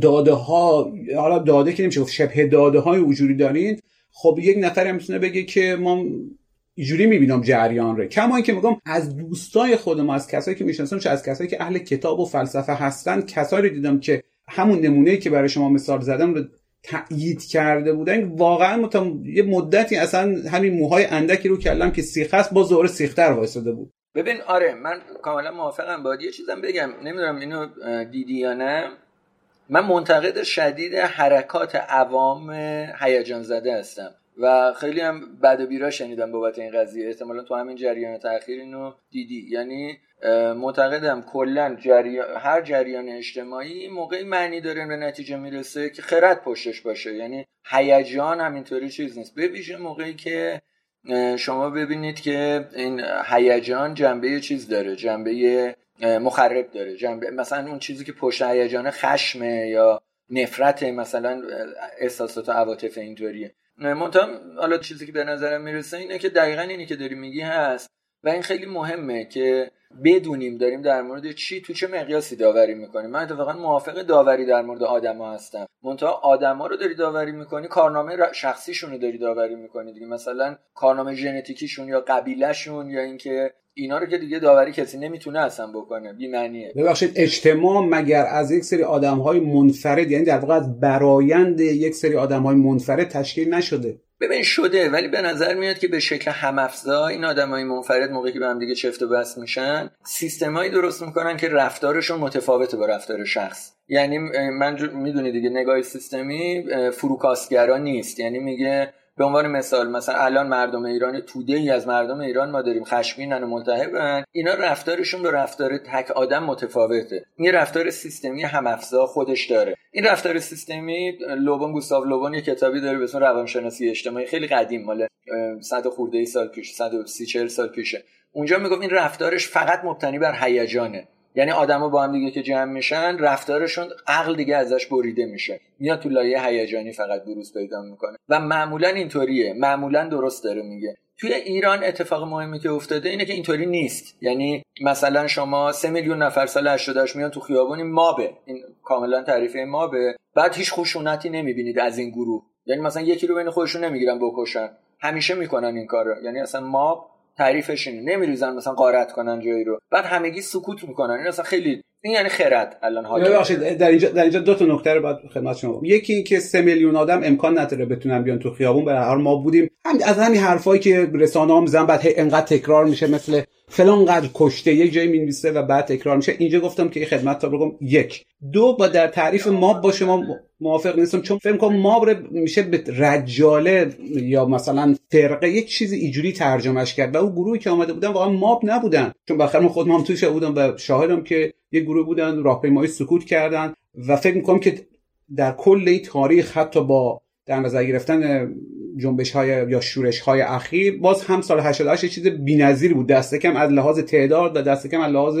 Speaker 3: داده ها حالا داده که نمیشه شبه داده های وجودی دارین خب یک نفر هم می‌تونه بگه که ما اینجوری می‌بینم جریان رو. کما اینکه میگم از دوستای خودم از کسایی که می‌شناسم چه از کسایی که اهل کتاب و فلسفه هستن کسایی رو دیدم که همون نمونه که برای شما مثال زدم رو تأیید کرده بودن واقعا متم... یه مدتی اصلا همین موهای اندکی رو کلم که سیخ است با زور سیختر وایساده بود.
Speaker 4: ببین آره من کاملا موافقم. باید یه چیزم بگم. نمی‌دونم اینو دیدی یا نه. من منتقد شدید حرکات عوام هیجان زده هستم. و خیلی هم بد و بیرا شنیدم بابت این قضیه. احتمالا تو همین جریان تاخیر اینو دیدی. یعنی معتقدم کلا جریان هر جریان اجتماعی موقعی معنی داره به نتیجه می‌رسه که خرد پشتش باشه. یعنی هیجان همینطوری چیز نیست. به موقعی که شما ببینید که این هیجان جنبه چیز داره جنبه مخرب داره. جنبه مثلا اون چیزی که پشت هیجان خشمه یا نفرت مثلا احساسات و عواطف اینطوریه. منتها حالا چیزی که به نظرم می‌رسه اینه که دقیقا اینی که داری میگی هست. و این خیلی مهمه که بدونیم داریم در مورد چی تو چه مقیاسی داوری می‌کنیم. من اتفاقا موافق داوری در مورد آدما هستم. منتها آدما رو داری داوری می‌کنی کارنامه شخصیشون رو داری داوری می‌کنی دیگه. مثلا کارنامه ژنتیکیشون یا قبیلهشون یا اینکه اینا رو که دیگه داوری کسی نمی‌تونه اصلا بکنه. بی معنیه.
Speaker 3: ببخشید اجتماع مگر از یک سری آدم های منفرد یعنی در واقع از برایند یک سری آدم های منفرد تشکیل نشده؟
Speaker 4: ببین شده ولی به نظر میاد که به شکل همافزا این آدمای منفرد موقعی که به هم دیگه چفت و بس میشن سیستمایی درست می‌کنن که رفتارشون متفاوته با رفتار شخص. یعنی من می‌دونی دیگه نگاه سیستمی فروکاستگرا نیست. یعنی میگه به عنوان مثال مثلا الان مردم ایران توده ای از مردم ایران ما داریم خشمگینن و ملتهبن. اینا رفتارشون با رفتار تک آدم متفاوته. این رفتار سیستمی همافزا خودش داره. این رفتار سیستمی لوبون گوستاو لوبون یه کتابی داره به اسم روانشناسی اجتماعی خیلی قدیم مال 100 خورده سال پیش 130 40 سال پیشه. اونجا می‌گفت این رفتارش فقط مبتنی بر هیجانه. یعنی آدما با هم دیگه که جمع میشن رفتارشون عقل دیگه ازش بریده میشه. میاد تو لایه هیجانی فقط بروز پیدا می‌کنه. و معمولا اینطوریه. معمولا درست داره میگه. توی ایران اتفاق مهمی که افتاده اینه که اینطوری نیست. یعنی مثلا شما سه میلیون نفر سال 88 میان تو خیابون مابه. این کاملا تعریفه مابه. بعد هیچ خشونتی نمی‌بینید از این گروه. یعنی مثلا یکی رو بین خودشون نمی‌گیرن بکشن. همیشه می‌کنن این کارو. یعنی اصلا ماب تعریفش اینه. نمیریزن مثلا قارت کنن جایی رو. بعد همگی سکوت می‌کنن. این اصلا خیلی این یعنی خرد الان حالا.
Speaker 3: ببخشید در اینجا در اینجا دو تا نکته رو باید خدمت شما یکی اینکه سه میلیون آدم امکان نداره بتونن بیان تو خیابون. به هر ما بودیم. هم از همین حرفایی که رسانه ها می‌زنن بعد انقدر تکرار میشه مثل فلان قدر کشته یک جایی می‌نویسه و بعد تکرار میشه. اینجا گفتم که خدمت تا بگم یک. دو با در تعریف ماب با شما موافق نیستم چون فکر کنم ماب میشه به رجاله یا مثلا فرقه یک چیز اینجوری ترجمهش کرد و اون گروهی که آمده بودن واقعا ماب نبودن. چون بخاطر من خودم هم توش بودم و شاهدم که یه گروه بودن راهپیمایی سکوت کردن و فکر می‌کنم که در کل تاریخ حتی با در نظر گرفتن جنبش های یا شورش های اخیر باز هم سال 88 چیز بی‌نظیری بود. دست کم از لحاظ تعداد و دست کم از لحاظ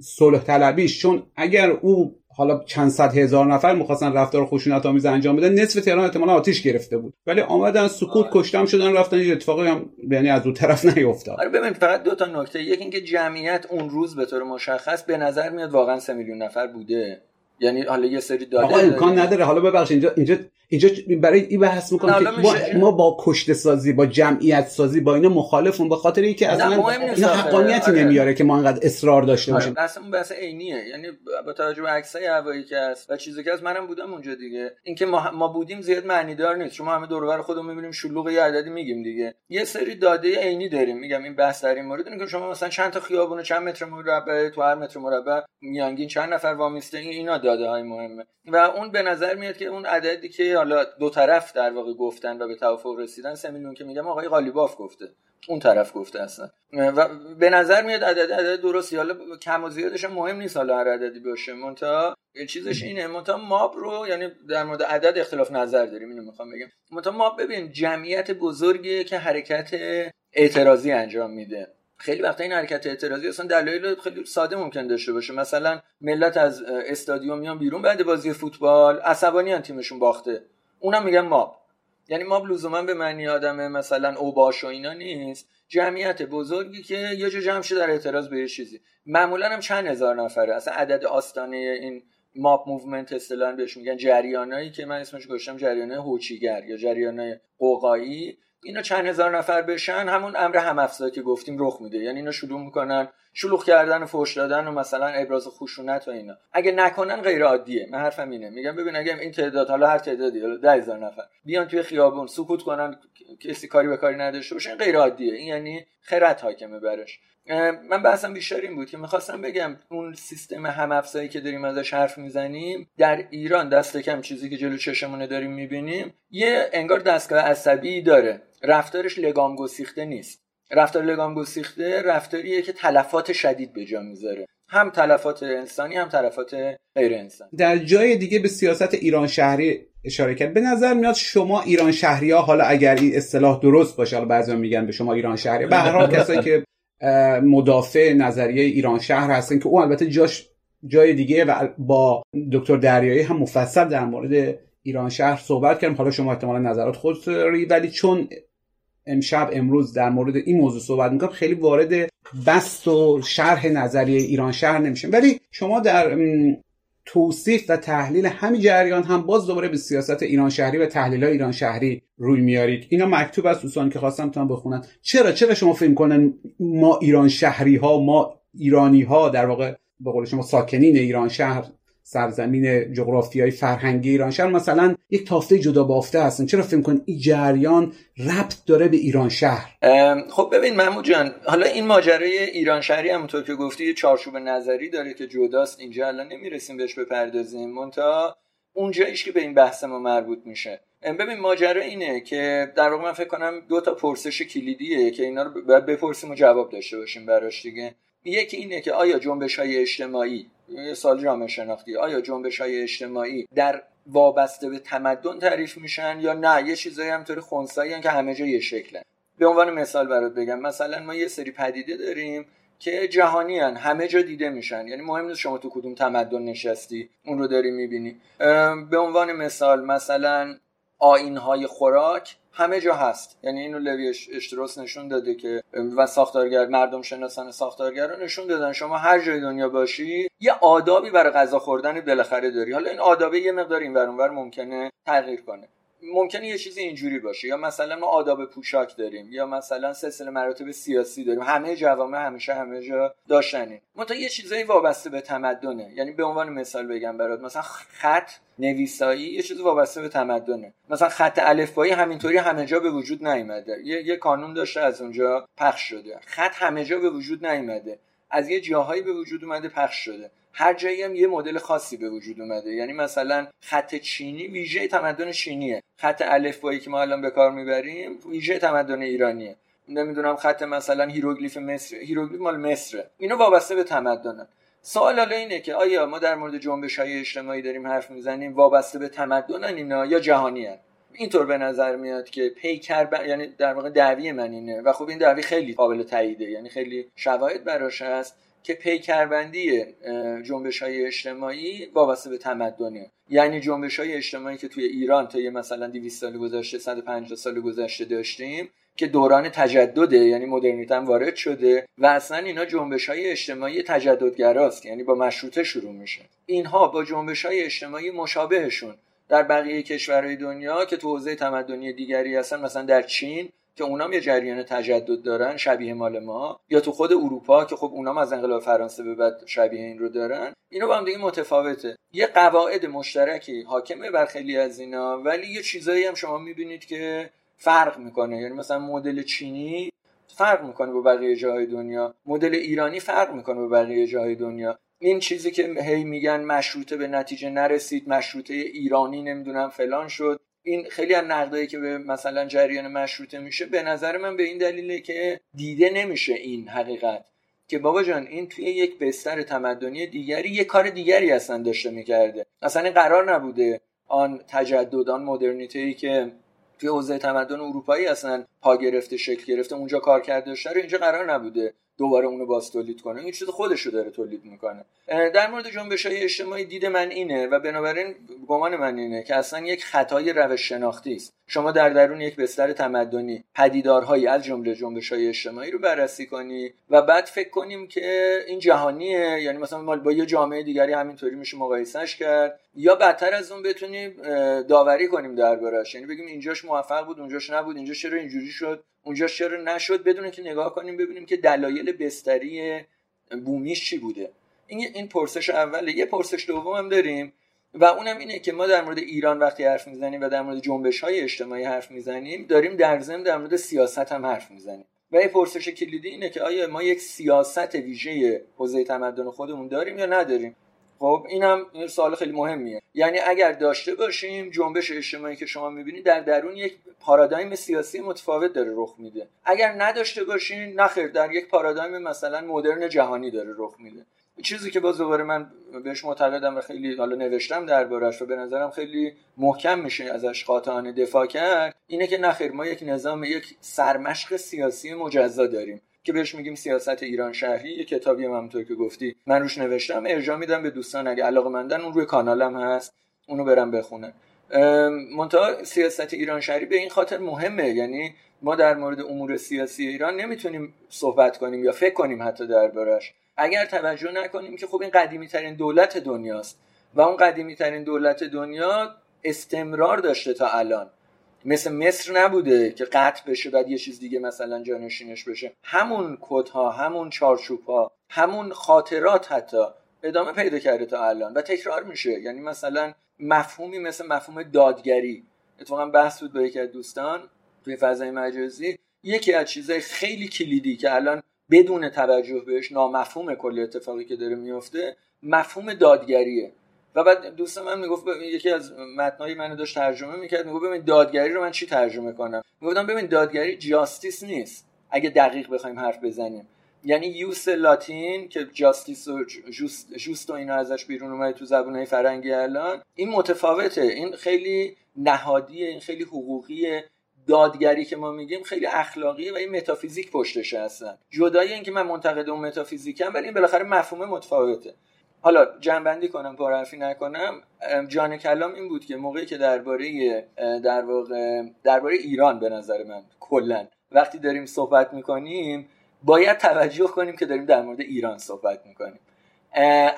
Speaker 3: صلح طلبیش چون اگر او حالا چند صد هزار نفر می‌خواستن رفتار خشونت آمیز انجام بدن نصف تهران احتمالا آتیش گرفته بود. ولی آمدن سکوت کشتم شدن رفتن یه اتفاقی هم یعنی از اون طرف (laughs) نیفتاد.
Speaker 4: آره ببین فقط دو تا نکته. یکی اینکه جمعیت اون روز به طور مشخص به نظر میاد واقعا 3 میلیون نفر بوده. یعنی حالا یه سری داده
Speaker 3: آقا امکان نداره. حالا ببخش اینجا اینجا اینجا برای این بحث می‌کنم که ما, ما با کشته سازی با جمعیت سازی با اینا مخالفون به خاطر اینکه اصلا اینا حقانیتی آره. نمیاره که ما انقدر اصرار داشته آره. باشیم.
Speaker 4: اصلا اون بحث عینیه. یعنی با توجه به عکسای هوایی که هست و چیزی که از منم بودم اونجا دیگه. اینکه ما ما بودیم زیاد معنی دار نیست. شما همه دور بر خودمون می‌بینیم شلوغ یه عددی میگیم دیگه. یه سری داده عینی داریم. میگم این بحث در این مورد. اینه که شما مثلا چند تا خیابون چند متر مربع تو هر متر مربع میانگین چند نفر وامیسته اینا داده های مهمه. و اون به نظر میاد که اون عددی که حالا دو طرف در واقع گفتن و به توافق رسیدن سه میلیون که میگم آقای قالیباف گفته. اون طرف گفته اصلا. و به نظر میاد عدد عدد درستی. حالا کم و زیادش مهم نیست حالا هر عددی باشه. مونتا چیزش اینه. مونتا ماب رو یعنی در مورد عدد اختلاف نظر داریم. اینو می‌خوام بگم. مونتا ماب ببین جمعیت بزرگی که حرکت اعتراضی انجام میده. خیلی وقتا این حرکت اعتراضی اصلا دلایل خیلی ساده ممکن داشته باشه. مثلا ملت از استادیوم میان بیرون بعد بازی فوتبال عصبانی تیمشون باخته. اونم میگن mob. یعنی mob لزوما به معنی آدم مثلا اوباش و اینا نیست. جمعیت بزرگی که یه جا جمع شده در اعتراض به یه چیزی. معمولا هم چند هزار نفره. اصلا عدد آستانه این mob movement اصطلاحا بهش میگن جریانایی که من اسمش گذاشتم جریانای هوچیگر یا جریانای غوغایی. اینا چند هزار نفر بشن همون امر هم که گفتیم رخ میده. یعنی اینا شروع می‌کنن شلوغ کردن و فوش دادن و مثلا ابراز خشونت و اینا. اگه نکنن غیر عادیه من حرفم اینه. میگم ببین اگه این تعداد حالا هر تعدادی حالا 10000 نفر بیان توی خیابون سکوت کنن کسی کاری به کاری نداشته باشه غیر عادیه این یعنی خرد حاکمه برش من بحثم بیشتر این بود که می‌خواستم بگم اون سیستم هم افزایی که داریم ازش حرف می‌زنیم در ایران دست کم چیزی که جلو چشمونه داریم می‌بینیم یه انگار دستگاه عصبی داره. رفتارش لگام گسیخته نیست. رفتار لگام گسیخته رفتاریه که تلفات شدید به جا می‌ذاره. هم تلفات انسانی هم تلفات غیر انسانی.
Speaker 3: در جای دیگه به سیاست ایران شهری اشاره کرد. به نظر میاد شما ایران شهری ها حالا اگر این اصطلاح درست باشه حالا بعضی میگن به شما ایران شهری. به هر حال کسایی که مدافع نظریه ایران شهر هستن که او البته جاش جای دیگه و با دکتر دریایی هم مفصل در مورد ایران شهر صحبت کردیم. حالا شما احتمالا نظرات خود داری ولی چون امشب امروز در مورد این موضوع صحبت می‌کنم خیلی وارد بست و شرح نظریه ایران شهر نمیشیم ولی شما در توصیف و تحلیل همین جریان هم باز دوباره به سیاست ایران شهری و تحلیل های ایران شهری روی میارید. اینا مکتوب از دوستان که خواستم تا بخونن. چرا؟ چرا شما فکر کنن ما ایران شهری ها ما ایرانی ها در واقع به قول شما ساکنین ایران شهر سرزمین جغرافیایی فرهنگی ایران شهر. مثلا یک تافته جدا بافته هستن. چرا فکر کن این جریان ربط داره به ایران شهر؟
Speaker 4: خب ببین محمود جان حالا این ماجرای ایران شهری همونطور که گفتی یه چارچوب نظری داره که جداست اینجا الان نمی‌رسیم بهش بپردازیم. مونتا اونجاییش که به این بحث ما مربوط میشه. ببین ماجرا اینه که در واقع من فکر کنم دو تا پرسش کلیدیه که اینا رو بپرسیم و جواب داشته باشیم براش دیگه. یکی اینه که آیا جنبش های اجتماعی سال جامعه شناختی. آیا جنبش های اجتماعی در وابسته به تمدن تعریف میشن یا نه؟ یه چیزایی همطوری خونسایی که همه جا یه شکلن به عنوان مثال برات بگم مثلا ما یه سری پدیده داریم که جهانی هن. همه جا دیده میشن. یعنی مهم نیست شما تو کدوم تمدن نشستی اون رو داری می‌بینی. به عنوان مثال مثلا آین های خوراک همه جا هست. یعنی اینو لوی اشتروس نشون داده که و ساختارگر مردم شناسان ساختارگر نشون دادن. شما هر جای دنیا باشی یه آدابی برای غذا خوردن بالاخره داری. حالا این آدابه یه مقدار این ور ممکنه تغییر کنه. ممکنه یه چیزی اینجوری باشه. یا مثلا ما آداب پوشاک داریم یا مثلا سلسله مراتب سیاسی داریم. همه جوامع همیشه همه جا داشتنیم تا یه چیزایی وابسته به تمدنه. یعنی به عنوان مثال بگم برات مثلا خط نویسایی یه چیزی وابسته به تمدنه. مثلا خط الفبایی همینطوری همه جا به وجود نیومده. یه،, یه کانون داشته از اونجا پخش شده. خط همه جا به وجود نیومده. از یه جاهایی به وجود اومده پخش شده. هر جایی هم یه مدل خاصی به وجود اومده. یعنی مثلا خط چینی ویژه تمدن چینیه. خط الفبایی که ما الان به کار می‌بریم ویژه تمدن ایرانیه. نمی‌دونم خط مثلا هیروگلیف مصر. هیروگلیف مال مصره. اینا وابسته به تمدنن سوال حالا اینه که آیا ما در مورد جنبش های اجتماعی داریم حرف می‌زنیم؟ وابسته به تمدنن اینا یا جهانی هن؟ اینطور به نظر میاد که پیکر یعنی در واقع دعوی من اینه. و خب این دعوی خیلی قابل تاییده. یعنی خیلی شواهد براش هست که پیکربندی جنبش های اجتماعی وابسته به تمدنه. یعنی جنبش های اجتماعی که توی ایران تا یه مثلا 200 سال گذشته 150 سال گذشته داشتیم که دوران تجدده یعنی مدرنیته هم وارد شده و اصلا اینا جنبش های اجتماعی تجددگراست. یعنی با مشروطه شروع میشه. اینها با جنبش های اجتماعی مشابهشون. در بقیه کشورهای دنیا که تو حوزه تمدنی دیگری هستن مثلا در چین که اونام یه جریان تجدد دارن شبیه مال ما. یا تو خود اروپا که خب اونام از انقلاب فرانسه به بعد شبیه این رو دارن. اینا با هم دیگه متفاوته. یه قواعد مشترکی حاکمه بر خیلی از اینا ولی یه چیزایی هم شما می‌بینید که فرق می‌کنه. یعنی مثلا مدل چینی فرق می‌کنه با بقیه جاهای دنیا. مدل ایرانی فرق می‌کنه با بقیه جاهای دنیا. این چیزی که هی میگن مشروطه به نتیجه نرسید مشروطه ایرانی نمی‌دونم فلان شد. این خیلی از نقدایی که به مثلا جریان مشروطه میشه به نظر من به این دلیله که دیده نمیشه این حقیقت. که بابا جان این توی یک بستر تمدنی دیگری یه کار دیگری اصلا داشته می‌کرده. اصلا قرار نبوده آن تجدد آن مدرنیته که توی حوزه تمدن اروپایی اصلا پا گرفته شکل گرفته اونجا کار کرده داشته رو اینجا قرار نبوده. دوباره اونو باز تولید کنه. این چیز خودش رو داره تولید می‌کنه. در مورد جنبش های اجتماعی دید من اینه و بنابراین گمان من اینه که اصلا یک خطای روش شناختی است. شما در درون یک بستر تمدنی پدیدارهایی از جمله جنبش های اجتماعی رو بررسی کنی و بعد فکر کنیم که این جهانیه. یعنی مثلا با یه جامعه دیگری همینطوری میشه مقایسهش کرد. یا بدتر از اون بتونیم داوری کنیم دربارش یعنی بگیم اینجاش موفق بود اونجاش نبود اینجا چرا اینجوری شد اونجا چرا نشد. بدون که نگاه کنیم ببینیم که دلایل بستری بومیش چی بوده. این این پرسش اوله. یه پرسش دوم هم داریم. و اونم اینه که ما در مورد ایران وقتی حرف می‌زنیم و در مورد جنبش های اجتماعی حرف می‌زنیم داریم در ضمن در مورد سیاست هم حرف می‌زنیم. و یه پرسش کلیدی اینه که آیا ما یک سیاست ویژه حوزه تمدن خودمون داریم یا نداریم؟ خب اینم این سوال خیلی مهمیه. یعنی اگر داشته باشیم جنبش اجتماعی که شما می‌بینید در درون یک پارادایم سیاسی متفاوت داره رخ میده. اگر نداشته باشین نخیر در یک پارادایم مثلا مدرن جهانی داره رخ میده. چیزی که باز دوباره من بهش معتقدم و خیلی حالا نوشتم دربارش و به نظرم خیلی محکم میشه ازش قاطعانه دفاع کرد اینه که نخیر ما یک نظام یک سرمشق سیاسی مجزا داریم که بهش میگیم سیاست ایران شهری. یه کتابی هم همونطور که گفتی من روش نوشتم ارجاع میدم به دوستان اگه علاقه مندن اون روی کانالم هست اونو برم بخونن منتها سیاست ایران شهری به این خاطر مهمه. یعنی ما در مورد امور سیاسی ایران نمی‌تونیم صحبت کنیم یا فکر کنیم حتی دربارش اگر توجه نکنیم که خب این قدیمی ترین دولت دنیاست و اون قدیمی ترین دولت دنیا استمرار داشته تا الان. مثل مصر نبوده که قطع بشه بعد یه چیز دیگه مثلا جانشینش بشه. همون کدها همون چارچوب ها همون خاطرات حتی ادامه پیدا کرده تا الان و تکرار میشه. یعنی مثلا مفهومی مثل مفهوم دادگری. اتفاقا بحث بود با یکی از دوستان توی فضای مجازی. یکی از چیزهای خیلی کلیدی که الان بدون توجه بهش نامفهوم کل اتفاقی که داره میفته مفهوم دادگریه. و بعد دوست من می‌گفت یکی از متنای منو داشت ترجمه می‌کرد می‌گفت ببین دادگری رو من چی ترجمه کنم؟ می‌گفتم ببین دادگری جاستیس نیست اگه دقیق بخوایم حرف بزنیم. یعنی یوس لاتین که جاستیس و جوست, و اینا ازش بیرون اومده تو زبونهای فرنگی الان این متفاوته. این خیلی نهادیه این خیلی حقوقیه. دادگری که ما میگیم خیلی اخلاقیه و این متافیزیک پشتش هستن جدای اینکه من منتقد اون متافیزیکم ولی این بالاخره مفهوم متفاوته. حالا جنبندی کنم پرحرفی نکنم جان کلام این بود که موقعی که درباره در واقع درباره ایران به نظر من کلا وقتی داریم صحبت می‌کنیم باید توجه کنیم که داریم در مورد ایران صحبت می‌کنیم.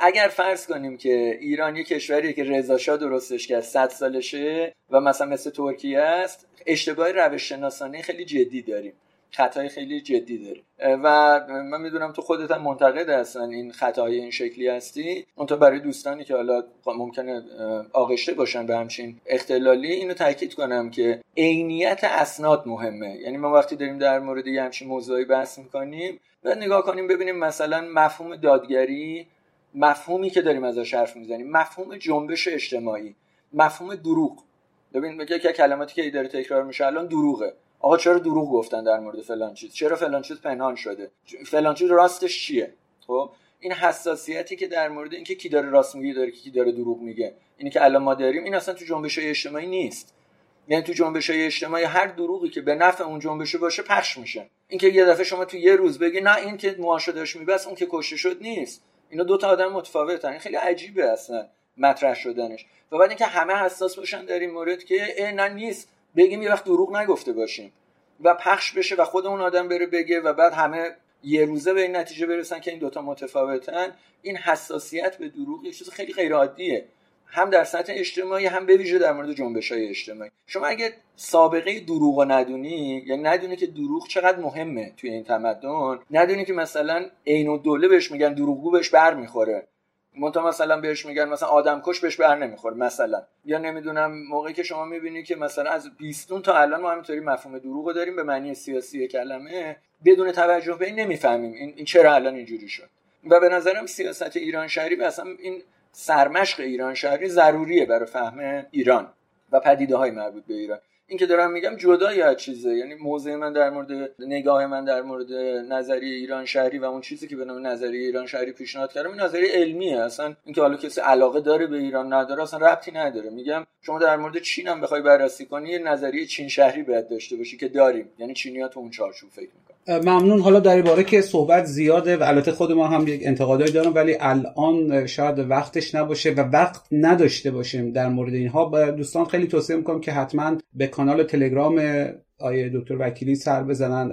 Speaker 4: اگر فرض کنیم که ایران یه کشوریه که رضا درستش کرد 100 سالشه و مثلا مثل ترکیه است اشتباه روش شناسانه خیلی جدی داریم. خطای خیلی جدی داریم. و من می‌دونم تو خودت هم منتقد هستن این خطای این شکلی هستی. اون تو برای دوستانی که حالا ممکنه آغشته باشن به همچین اختلالی اینو تاکید کنم که عینیت اسناد مهمه. یعنی ما وقتی داریم در مورد یه همچین موضوعی بحث می‌کنیم و نگاه کنیم ببینیم مثلا مفهوم دادگری مفهومی که داریم ازش حرف می‌زنیم مفهوم جنبش اجتماعی مفهوم دروغ. ببین یکی کلماتی که داره تکرار میشه الان دروغه. آقا چرا دروغ گفتن در مورد فلان چیز؟ چرا فلان چیز پنهان شده؟ فلان چیز راستش چیه؟ خب این حساسیتی که در مورد اینکه کی داره راست میگه داره کی داره دروغ میگه اینی که الان ما داریم این اصلا تو جنبش اجتماعی نیست. یعنی تو جنبش اجتماعی هر دروغی که به نفع اون جنبش باشه پخش میشه. اینکه یه دفعه شما تو یه روز بگی نه این که داشت میبس اون که کشته شد نیست. اینا دو تا آدم متفاوتن. این خیلی عجیبه اصلا. مطرح شدنش. و بعد اینکه همه حساس باشن در این مورد که نه نیست. بگیم یه وقت دروغ نگفته باشیم. و پخش بشه و خود اون آدم بره بگه و بعد همه یه روزه به این نتیجه برسن که این دوتا متفاوتن. این حساسیت به دروغ یه چیز خیلی غیر عادیه هم در سطح اجتماعی هم به ویژه در مورد جنبش های اجتماعی. شما اگه سابقه دروغ ندونی یعنی ندونی که دروغ چقدر مهمه توی این تمدن ندونی که مثلا عین و دوله بهش میگن دروغگو بهش بر می‌خوره منتها مثلا بهش میگن مثلا آدم کش بهش بر نمی‌خوره مثلا. یا نمی‌دونم موقعی که شما می‌بینی که مثلا از بیستون تا الان ما همینطوری مفهوم دروغ داریم به معنی سیاسی کلمه بدون توجه به این نمی‌فهمیم این, این چرا الان اینجوری شد. و به نظرم سیاست ایران شهری اصلا این سرمشق ایران شهری ضروریه برای فهم ایران و پدیده های مربوط به ایران. این که دارم میگم جدای از چیزه. یعنی موضع من در مورد نگاه من در مورد نظریه ایران شهری و اون چیزی که به نام نظریه ایران شهری پیشنهاد کردم این نظریه علمیه. اصلا اینکه حالا کسی علاقه داره به ایران نداره اصلا ربطی نداره. میگم شما در مورد چین هم بخوای بررسی کنی یه نظریه چین شهری باید داشته باشی که داریم. یعنی چینی‌ها تو اون چارچوب فکر می‌کنن
Speaker 3: ممنون. حالا در باره که صحبت زیاده و البته خود ما هم یک انتقادایی دارم ولی الان شاید وقتش نباشه و وقت نداشته باشیم در مورد اینها. دوستان خیلی توصیه می‌کنم که حتما به کانال تلگرام آقای دکتر وکیلی سر بزنن.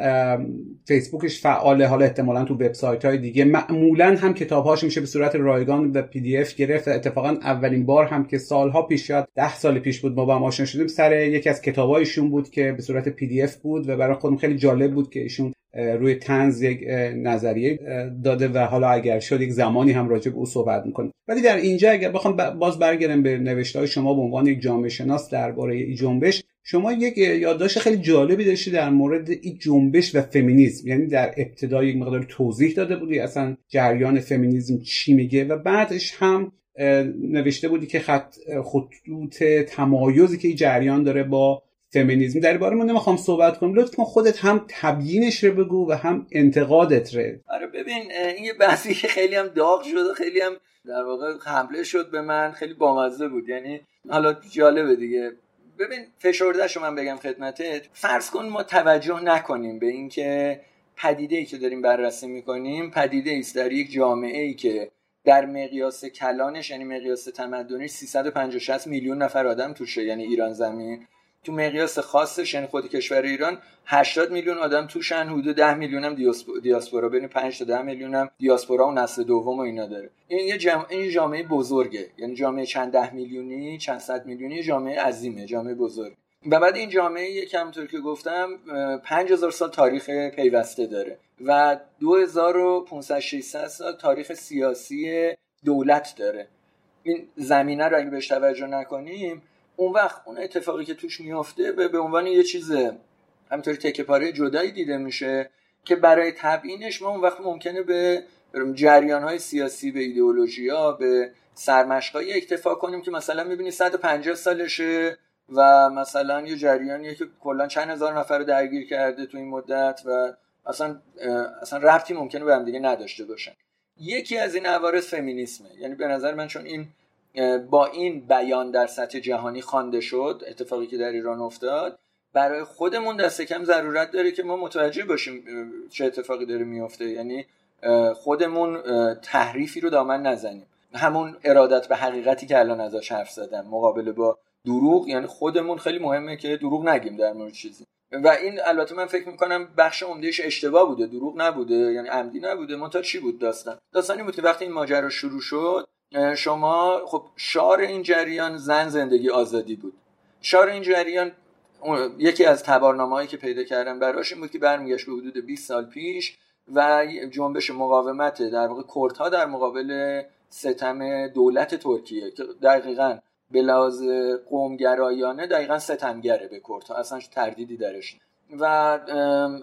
Speaker 3: فیسبوکش فعاله. حالا احتمالا تو وبسایت های دیگه. معمولا هم کتابهاش میشه به صورت رایگان و PDF گرفت. اتفاقا اولین بار هم که سالها پیش شد ده سال پیش بود ما با هم آشنا شدیم. سر یکی از کتابایشون بود که به صورت PDF بود و برای خودم خیلی جالب بود که ایشون روی طنز یک نظریه داده و حالا اگر شد یک زمانی هم راجع به او صحبت می‌کنه ولی در اینجا اگر بخوام باز برگردم به نوشته های شما به عنوان یک جامعه شناس درباره این جنبش شما یک یادداشت خیلی جالبی داشتی در مورد این جنبش و فمینیسم یعنی در ابتدا یک مقدار توضیح داده بودی اصلا جریان فمینیسم چی میگه و بعدش هم نوشته بودی که خط خطوط تمایزی که این جریان داره با فمینیسم در باره من نمی‌خوام صحبت کنم. لطفا خودت هم تبیینش رو بگو و هم انتقادت رو.
Speaker 4: آره ببین این یه بحثی که خیلی هم داغ شده خیلی هم در واقع حمله شد به من خیلی بامزه بود. یعنی حالا جالبه دیگه. ببین فشردهشو من بگم خدمتت. فرض کن ما توجه نکنیم به اینکه پدیده ای که داریم بررسی می‌کنیم پدیده است در یک جامعه ای که در مقیاس کلانش یعنی مقیاس تمدنی 350 میلیون نفر آدم توشه یعنی ایران زمین. تو مقیاس خاصش یعنی خود کشور ایران 80 میلیون آدم توشن حدود 10 میلیون هم دیاسپورا. بین 5 تا 10 میلیون هم دیاسپورا و نسل دوم و اینا داره. این یه جمع... این جامعه بزرگه. یعنی جامعه چند ده میلیونی چند صد میلیونی جامعه عظیمه جامعه بزرگ و بعد این جامعه یک همونطور که گفتم 5000 سال تاریخ پیوسته داره. و 2500 600 سال تاریخ سیاسی دولت داره. این زمینه رو اگه بهش توجه نکنیم اون وقت اون اتفاقی که توش میافته به, به عنوان یه چیز همینطوری تکه پاره جدایی دیده میشه که برای تبیینش ما اون وقت ممکنه به جریان های سیاسی به ایدئولوژی ها به سرمشقایی اکتفا کنیم که مثلا می‌بینی 150 سالشه و مثلا یه جریانیه که کلا چند هزار نفر رو درگیر کرده تو این مدت و اصلا اصلا ربطی ممکنه به هم دیگه نداشته باشن. یکی از این عوارض فمینیسمه. یعنی به نظر من چون این با این بیان در سطح جهانی خوانده شد اتفاقی که در ایران افتاد برای خودمون دست کم ضرورت داره که ما متوجه باشیم چه اتفاقی داره میفته یعنی خودمون تحریفی رو دامن نزنیم. همون ارادت به حقیقتی که الان ازش حرف زدم مقابله با دروغ. یعنی خودمون خیلی مهمه که دروغ نگیم در مورد چیزی. و این البته من فکر می‌کنم بخش عمدهش اشتباه بوده دروغ نبوده یعنی عمدی نبوده. منتها چی بود داستان؟ داستانی بود که وقتی این ماجرا شروع شد شما خب شار این جریان زن زندگی آزادی بود. شار این جریان یکی از تبارنامه که پیدا کردم براش این بود که برمیگشت به حدود 20 سال پیش و جنبش مقاومت در واقع کردها در مقابل ستم دولت ترکیه که دقیقا به لحاظ قومگرایانه دقیقا ستمگره به کردها. اصلا تردیدی درش و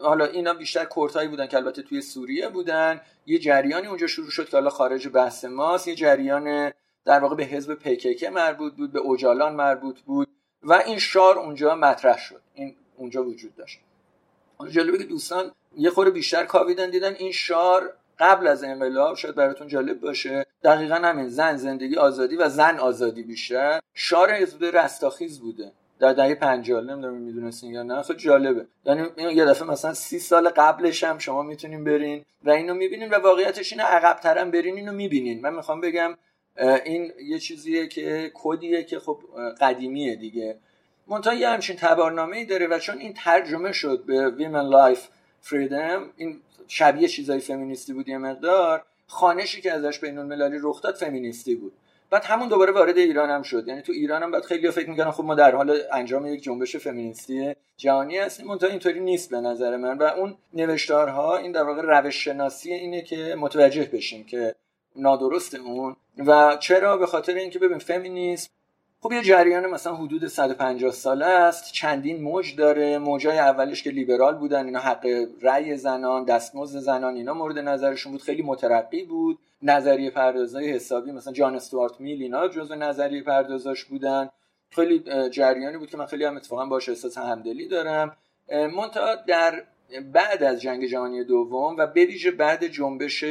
Speaker 4: حالا اینا بیشتر کورتایی بودن که البته توی سوریه بودن. یه جریانی اونجا شروع شد که حالا خارج بحث ماست. یه جریان در واقع به حزب پیکیکه مربوط بود به اوجالان مربوط بود و این شار اونجا مطرح شد. این اونجا وجود داشت. جالبه که دوستان یه خورده بیشتر کاویدن دیدن این شار قبل از انقلاب شاید براتون جالب باشه. دقیقا همین زن زندگی آزادی و زن آزادی بیشتر. شار حزب رستاخیز بوده. در دهه 50 نمی‌دونم می‌دونستین یا نه خیلی جالبه. یعنی یه دفعه مثلا سی سال قبلش هم شما می‌تونین برین و اینو می‌بینین و واقعیتش اینه عقب ترم برین اینو می‌بینین. من می‌خوام بگم این یه چیزیه که کدیه که خب قدیمیه دیگه. منتها یه همچین تبارنامه ای داره و چون این ترجمه شد به Woman Life Freedom این شبیه چیزای فمینیستی بود یه مقدار خوانشی که ازش بین المللی رخ داد فمینیستی بود. بعد همون دوباره وارد ایران هم شد. یعنی تو ایران هم بعد خیلی فکر می‌کنن خب ما در حال انجام یک جنبش فمینیستی جهانی هستیم. اون اینطوری نیست به نظر من. و اون نوشتارها این در واقع روش شناسی اینه که متوجه بشیم که نادرست اون. و چرا؟ به خاطر اینکه ببین فمینیسم خب یه جریان مثلا حدود 150 ساله است. چندین موج داره. موجای اولش که لیبرال بودن اینا حق رأی زنان دستمزد زنان اینا مورد نظرشون بود. خیلی مترقی بود. نظریه پردازای حسابی مثلا جان استوارت میل اینا جزء نظریه پردازاش بودن. خیلی جریانی بود که من خیلی هم اتفاقا باش احساس همدلی دارم. منتها در بعد از جنگ جهانی دوم و بویژه بعد جنبش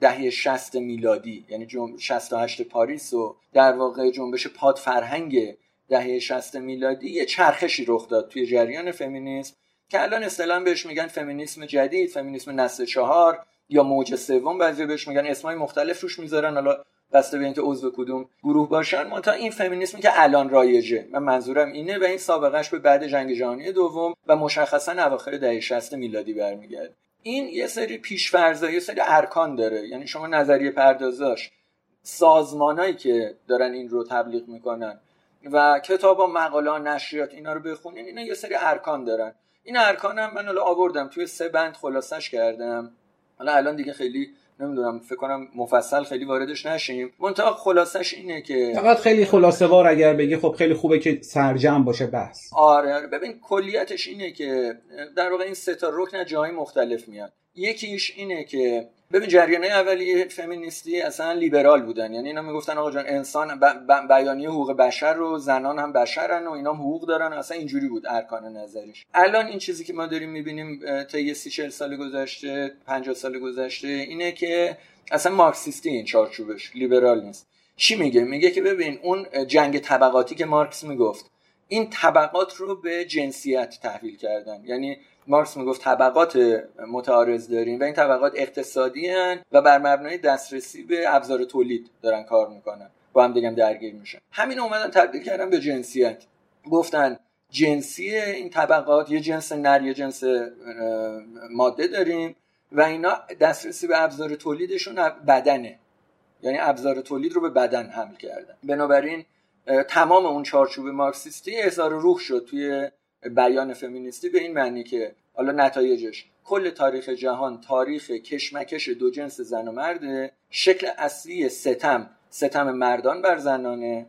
Speaker 4: دهه 60 میلادی یعنی 68 پاریس و در واقع جنبش پاد فرهنگ دهه 60 میلادی یه چرخشی رخ داد توی جریان فمینیسم که الان اصطلاحا بهش میگن فمینیسم جدید فمینیسم نسل چهار یا موج سوم بعضی بهش میگن اسمای مختلف روش می‌ذارن. حالا بسته به اینکه عضو کدوم گروه باشن. تا این فمینیسمی که الان رایجه. من منظورم اینه و این سابقهش به بعد جنگ جهانی دوم و مشخصا اواخر دهه 60 میلادی برمیگرده. این یه سری پیشفرضا یه سری ارکان داره. یعنی شما نظریه پردازاش سازمانایی که دارن این رو تبلیغ می‌کنن و کتاب و مقاله نشریات اینا رو بخونین اینا یه سری ارکان دارن. این ارکان هم من حالا آوردم توی سه بند خلاصش کردم. حالا الان دیگه خیلی نمی‌دونم فکر کنم مفصل خیلی واردش نشیم. منتها خلاصش اینه که
Speaker 3: فقط خیلی خلاصه وار اگر بگی خب خیلی خوبه که سرجم باشه بحث
Speaker 4: آره آره. ببین کلیتش اینه که در واقع این سه تا رکن جای مختلف میاد یکیش اینه که ببین جریانه اولیه فمینیستی اصلا لیبرال بودن. یعنی اینا می‌گفتن آقا جان انسان ب... بیانیه حقوق بشر رو زنان هم بشرن و اینا هم حقوق دارن. اصلا اینجوری بود ارکان نظریش. الان این چیزی که ما داریم می‌بینیم تا یه سی چل سال گذشته 50 سال گذشته اینه که اصلا مارکسیستی این چارچوبش لیبرال نیست. چی میگه؟ میگه که ببین اون جنگ طبقاتی که مارکس می‌گفت این طبقات رو به جنسیت تحویل کردن. یعنی مارکس می‌گفت طبقات متعارض داریم و این طبقات اقتصادی هن و بر مبنای دسترسی به ابزار تولید دارن کار می‌کنن. با هم دیگه درگیر میشن. همین اومدن تبدیل کردن به جنسیت. گفتن جنسی این طبقات یه جنس نر یه جنس ماده داریم و اینا دسترسی به ابزار تولیدشون بدنه. یعنی ابزار تولید رو به بدن حمل کردن. بنابراین تمام اون چارچوب مارکسیستی احضار روح شد توی بیان فمینیستی به این معنی که حالا نتایجش کل تاریخ جهان تاریخ کشمکش دو جنس زن و مرده شکل اصلی ستم ستم مردان بر زنانه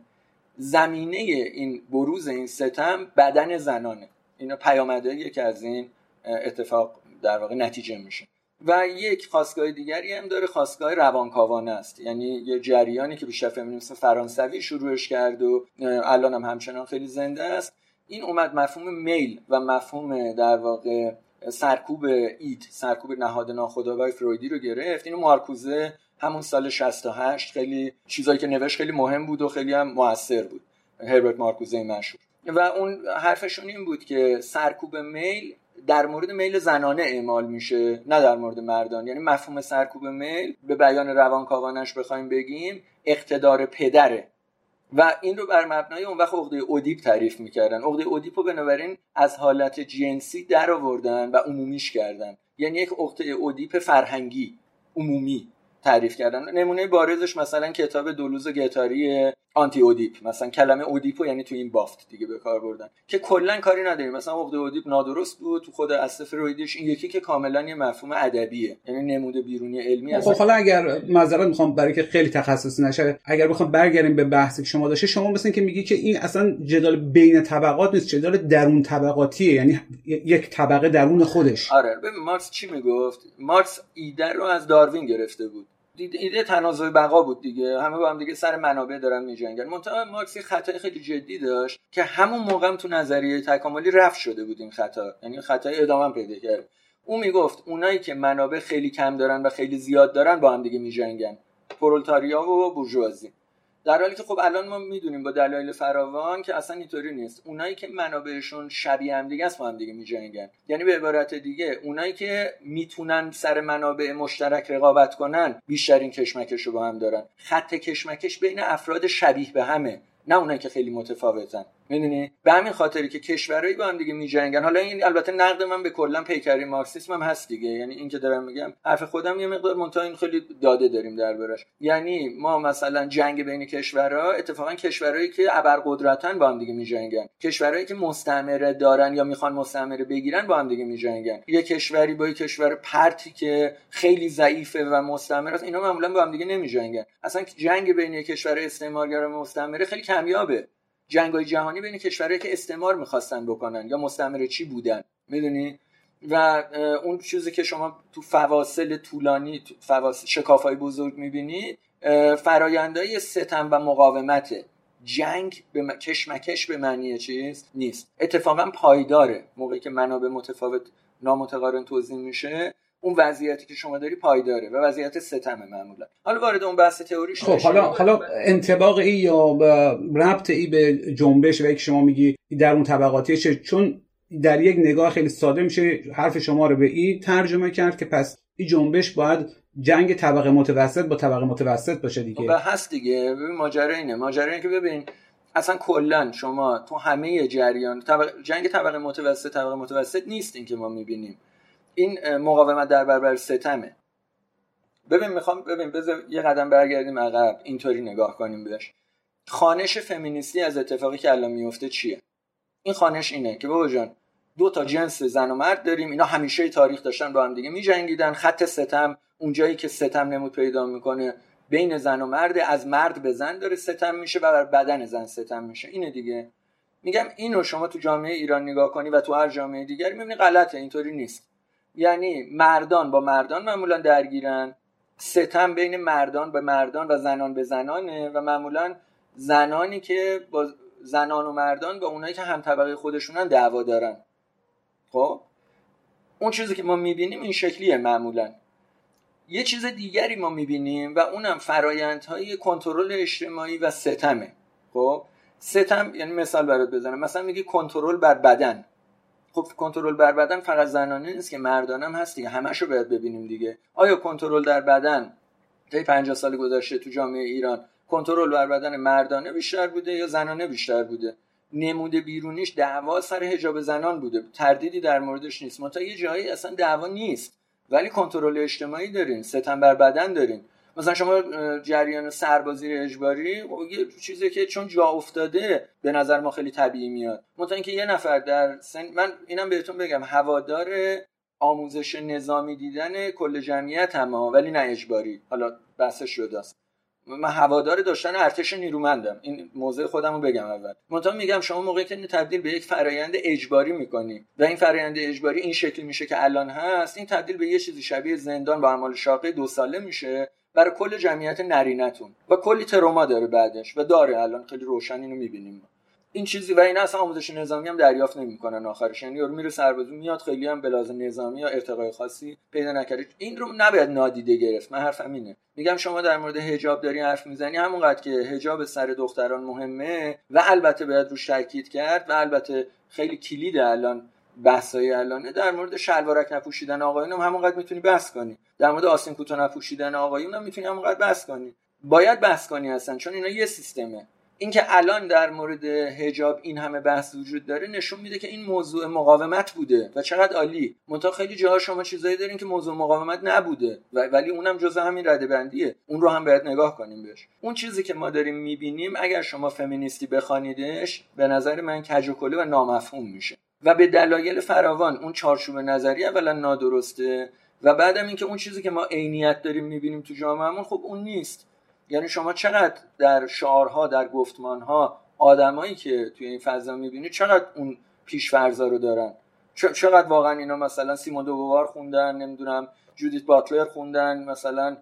Speaker 4: زمینه این بروز این ستم بدن زنانه. اینا پیامده که از این اتفاق در واقع نتیجه میشه. و یک خواستگاه دیگری هم داره خواستگاه روانکاوانه است. یعنی یه جریانی که بیشتر فمینیسم فرانسوی شروعش کرد و الان هم همچنان خیلی زنده است. این اومد مفهوم میل و مفهوم در واقع سرکوب اید سرکوب نهاد ناخودآگاه فرویدی رو گرفت. اینو مارکوزه همون سال 68 خیلی چیزایی که نوشت خیلی مهم بود و خیلی هم موثر بود. هربرت مارکوزه مشهور. و اون حرفشون این بود که سرکوب میل در مورد میل زنانه اعمال میشه نه در مورد مردان. یعنی مفهوم سرکوب میل به بیان روانکاوانش بخوایم بگیم اقتدار پدره. و این رو بر مبنای اون وقت عقده اودیپ تعریف می‌کردن. عقده اودیپ رو بنابراین از حالت جنسی در آوردن و عمومیش کردن. یعنی یک عقده اودیپ فرهنگی عمومی تعریف کردن. نمونه بارزش مثلا کتاب دولوز گتاری آنتی اودیپ. مثلا کلمه اودیپو یعنی تو این بافت دیگه به کار بردن. که کلا کاری نداریم. مثلا عقده اودیپ نادرست بود. تو خود اصل فرویدیش این یکی که کاملا یه مفهوم ادبیه. یعنی نمود بیرونی علمی
Speaker 3: خب حالا اگر معذرت می‌خوام برای که خیلی تخصصی نشه اگر بخوام برگردیم به بحثی که شما داشته شما مثلا که میگی که این اصلا جدال بین طبقات نیست جدال درون طبقاتیه. یعنی یک طبقه درون خودش.
Speaker 4: آره ببین مارکس چی می‌گفت؟ مارکس ایده رو از داروین گرفته بود. ایده تنازع بقا بود دیگه. همه با هم دیگه سر منابع دارن میجنگن. منتها مارکس خطای خیلی جدی داشت که همون موقع هم تو نظریه تکاملی رفت شده بود این خطا. یعنی خطای ادامه پیدا کرد. او می‌گفت اونایی که منابع خیلی کم دارن و خیلی زیاد دارن با هم دیگه میجنگن. پرولتاریا و بورژوازی در حالی که خب الان ما می‌دونیم با دلایل فراوان که اصلا اینطوری نیست. اونایی که منابعشون شبیه هم دیگه است با هم دیگه میجنگن. یعنی به عبارت دیگه اونایی که می‌تونن سر منابع مشترک رقابت کنن بیشترین کشمکش رو با هم دارن. خط کشمکش بین افراد شبیه به همه نه اونایی که خیلی متفاوتن. می‌دونی؟ به همین خاطری که کشورهایی با هم دیگه میجنگن. حالا این البته نقد من به کلا پیکری مارکسیسم هم هست دیگه. یعنی این که دارم میگم حرف خودم یه مقدار منتها این خیلی داده داریم دربارش. یعنی ما مثلا جنگ بین کشورها اتفاقا کشورهایی که ابرقدرتن با هم دیگه میجنگن. کشورهایی که مستعمره دارن یا می‌خوان مستعمره بگیرن با هم دیگه میجنگن. یه کشوری با یه کشور پرتی که خیلی ضعیفه و مستعمره اینا معمولا با هم دیگه نمیجنگن. اصلا جنگ بین کشور استعمارگر و مستعمره خیلی کمیابه. جنگ جهانی بین کشورهایی که استعمار می‌خواستن بکنن یا مستعمره چی بودن می‌دونی؟ و اون چیزی که شما تو فواصل طولانی تو فواصل شکافای بزرگ می‌بینید فرایندهای ستم و مقاومت. جنگ به کشمکش به معنی چیز نیست. اتفاقا پایداره. موقعی که منابع متفاوت نامتقارن توضیح میشه. اون وضعیتی که شما داری پایداره و وضعیت ستم معمولا. حالا وارد اون بحث تئوریش
Speaker 3: خب حالا حالا انطباق ای یا ربط ای به جنبش و که شما میگی در اون طبقاتی چه چون در یک نگاه خیلی ساده میشه حرف شما رو به ای ترجمه کرد که پس این جنبش باید جنگ طبقه متوسط با طبقه متوسط باشه دیگه.
Speaker 4: و خب، هست دیگه. ببین ماجرا اینه. ماجرا اینه که ببین اصلا کلا شما تو همه جریان جنگ طبقه متوسط طبقه متوسط نیست این که ما می‌بینیم. این مقاومت در برابر ستمه. ببین می‌خوام ببین بذار یه قدم برگردیم عقب. اینطوری نگاه کنیم بهش. خانش فمینیستی از اتفاقی که الان میفته چیه؟ این خانش اینه که بابا جان دو تا جنس زن و مرد داریم. اینا همیشه تاریخ داشتن با هم دیگه میجنگیدن. خط ستم اونجایی که ستم نمود پیدا می‌کنه بین زن و مرد از مرد به زن داره ستم میشه و بر بدن زن ستم میشه. اینه دیگه. میگم اینو شما تو جامعه ایران نگاه کنی و تو هر جامعه دیگری می‌بینی غلطه اینطوری نیست. یعنی مردان با مردان معمولا درگیرن. ستم بین مردان به مردان و زنان به زنانه و معمولا زنانی که با زنان و مردان با اونایی که هم طبقه خودشونن دعوا دارن. خب؟ اون چیزی که ما می‌بینیم این شکلیه معمولا. یه چیز دیگری ما می‌بینیم و اونم فرایندهای کنترل اجتماعی و ستمه. خب؟ ستم یعنی مثال برات بزنم. مثلا میگی کنترل بر بدن. خب کنترل بر بدن فقط زنانه نیست که مردانم هست دیگه. همشو باید ببینیم دیگه. آیا کنترل در بدن طی 50 سال گذشته تو جامعه ایران کنترل بر بدن مردانه بیشتر بوده یا زنانه بیشتر بوده؟ نموده بیرونیش دعوا سر حجاب زنان بوده. تردیدی در موردش نیست. منتها یه جایی اصلا دعوا نیست. ولی کنترل اجتماعی دارین. ستم بر بدن دارین. مثلا شما جریان سربازی اجباری خب یه چیزی که چون جا افتاده به نظر ما خیلی طبیعی میاد. مثلا اینکه یه نفر در سن من اینم بهتون بگم هوادار آموزش نظامی دیدن کل جمعیت هم ولی نه اجباری. حالا بحثش جداست من هوادار داشتن ارتش نیرومندم. این موضع خودم رو بگم اول. منتها میگم شما موقعی که تبدیل به یک فرایند اجباری می‌کنی و این فرایند اجباری این شکلی میشه که الان هست این تبدیل به یه چیزی شبیه زندان با اعمال شاقه دو ساله میشه. برای کل جمعیت نرینتون. و کلی تروما داره بعدش و داره الان. خیلی روشن اینو می‌بینیم. این چیزی و این اصلا آموزش نظامی هم دریافت نمی‌کنن آخرش. یعنی یارو میره سربازی میاد خیلی هم بلاز نظامی یا ارتقای خاصی پیدا نکردید این رو نباید نادیده گرفت. من حرفم اینه. میگم شما در مورد حجاب داری حرف می‌زنی همونقدر که حجاب سر دختران مهمه و البته باید روش تاکید کرد و البته خیلی کلید الان بحثای الانه در مورد شلوارک نپوشیدن آقایون هم همونقدر می‌تونی بحث کنی. در مورد آسین کوتاه نپوشیدن آقایون هم می‌تونی همونقدر بحث کنی. باید بحث کنی هستن چون اینا یه سیستمه. اینکه الان در مورد هجاب این همه بحث وجود داره نشون میده که این موضوع مقاومت بوده و چقدر عالی. منتها خیلی جاها شما چیزایی دارین که موضوع مقاومت نبوده ولی اونم جزء همین رده بندیه. اون رو هم باید نگاه کنیم بهش. اون چیزی که ما داریم می‌بینیم اگر شما فمینیستی بخوانیدش به نظر من کج و و نامفهوم میشه. و به دلایل فراوان اون چارچوب نظری اولا نادرسته و بعدم اینکه اون چیزی که ما عینیت داریم می‌بینیم تو جامعهمون خب اون نیست. یعنی شما چقدر در شعارها در گفتمانها آدمایی که توی این فضا می‌بینید چقدر اون پیشفرزا رو دارن؟ چقدر واقعا اینا مثلا سیمون دوبار خوندن نمی‌دونم جودیت باتلر خوندن مثلا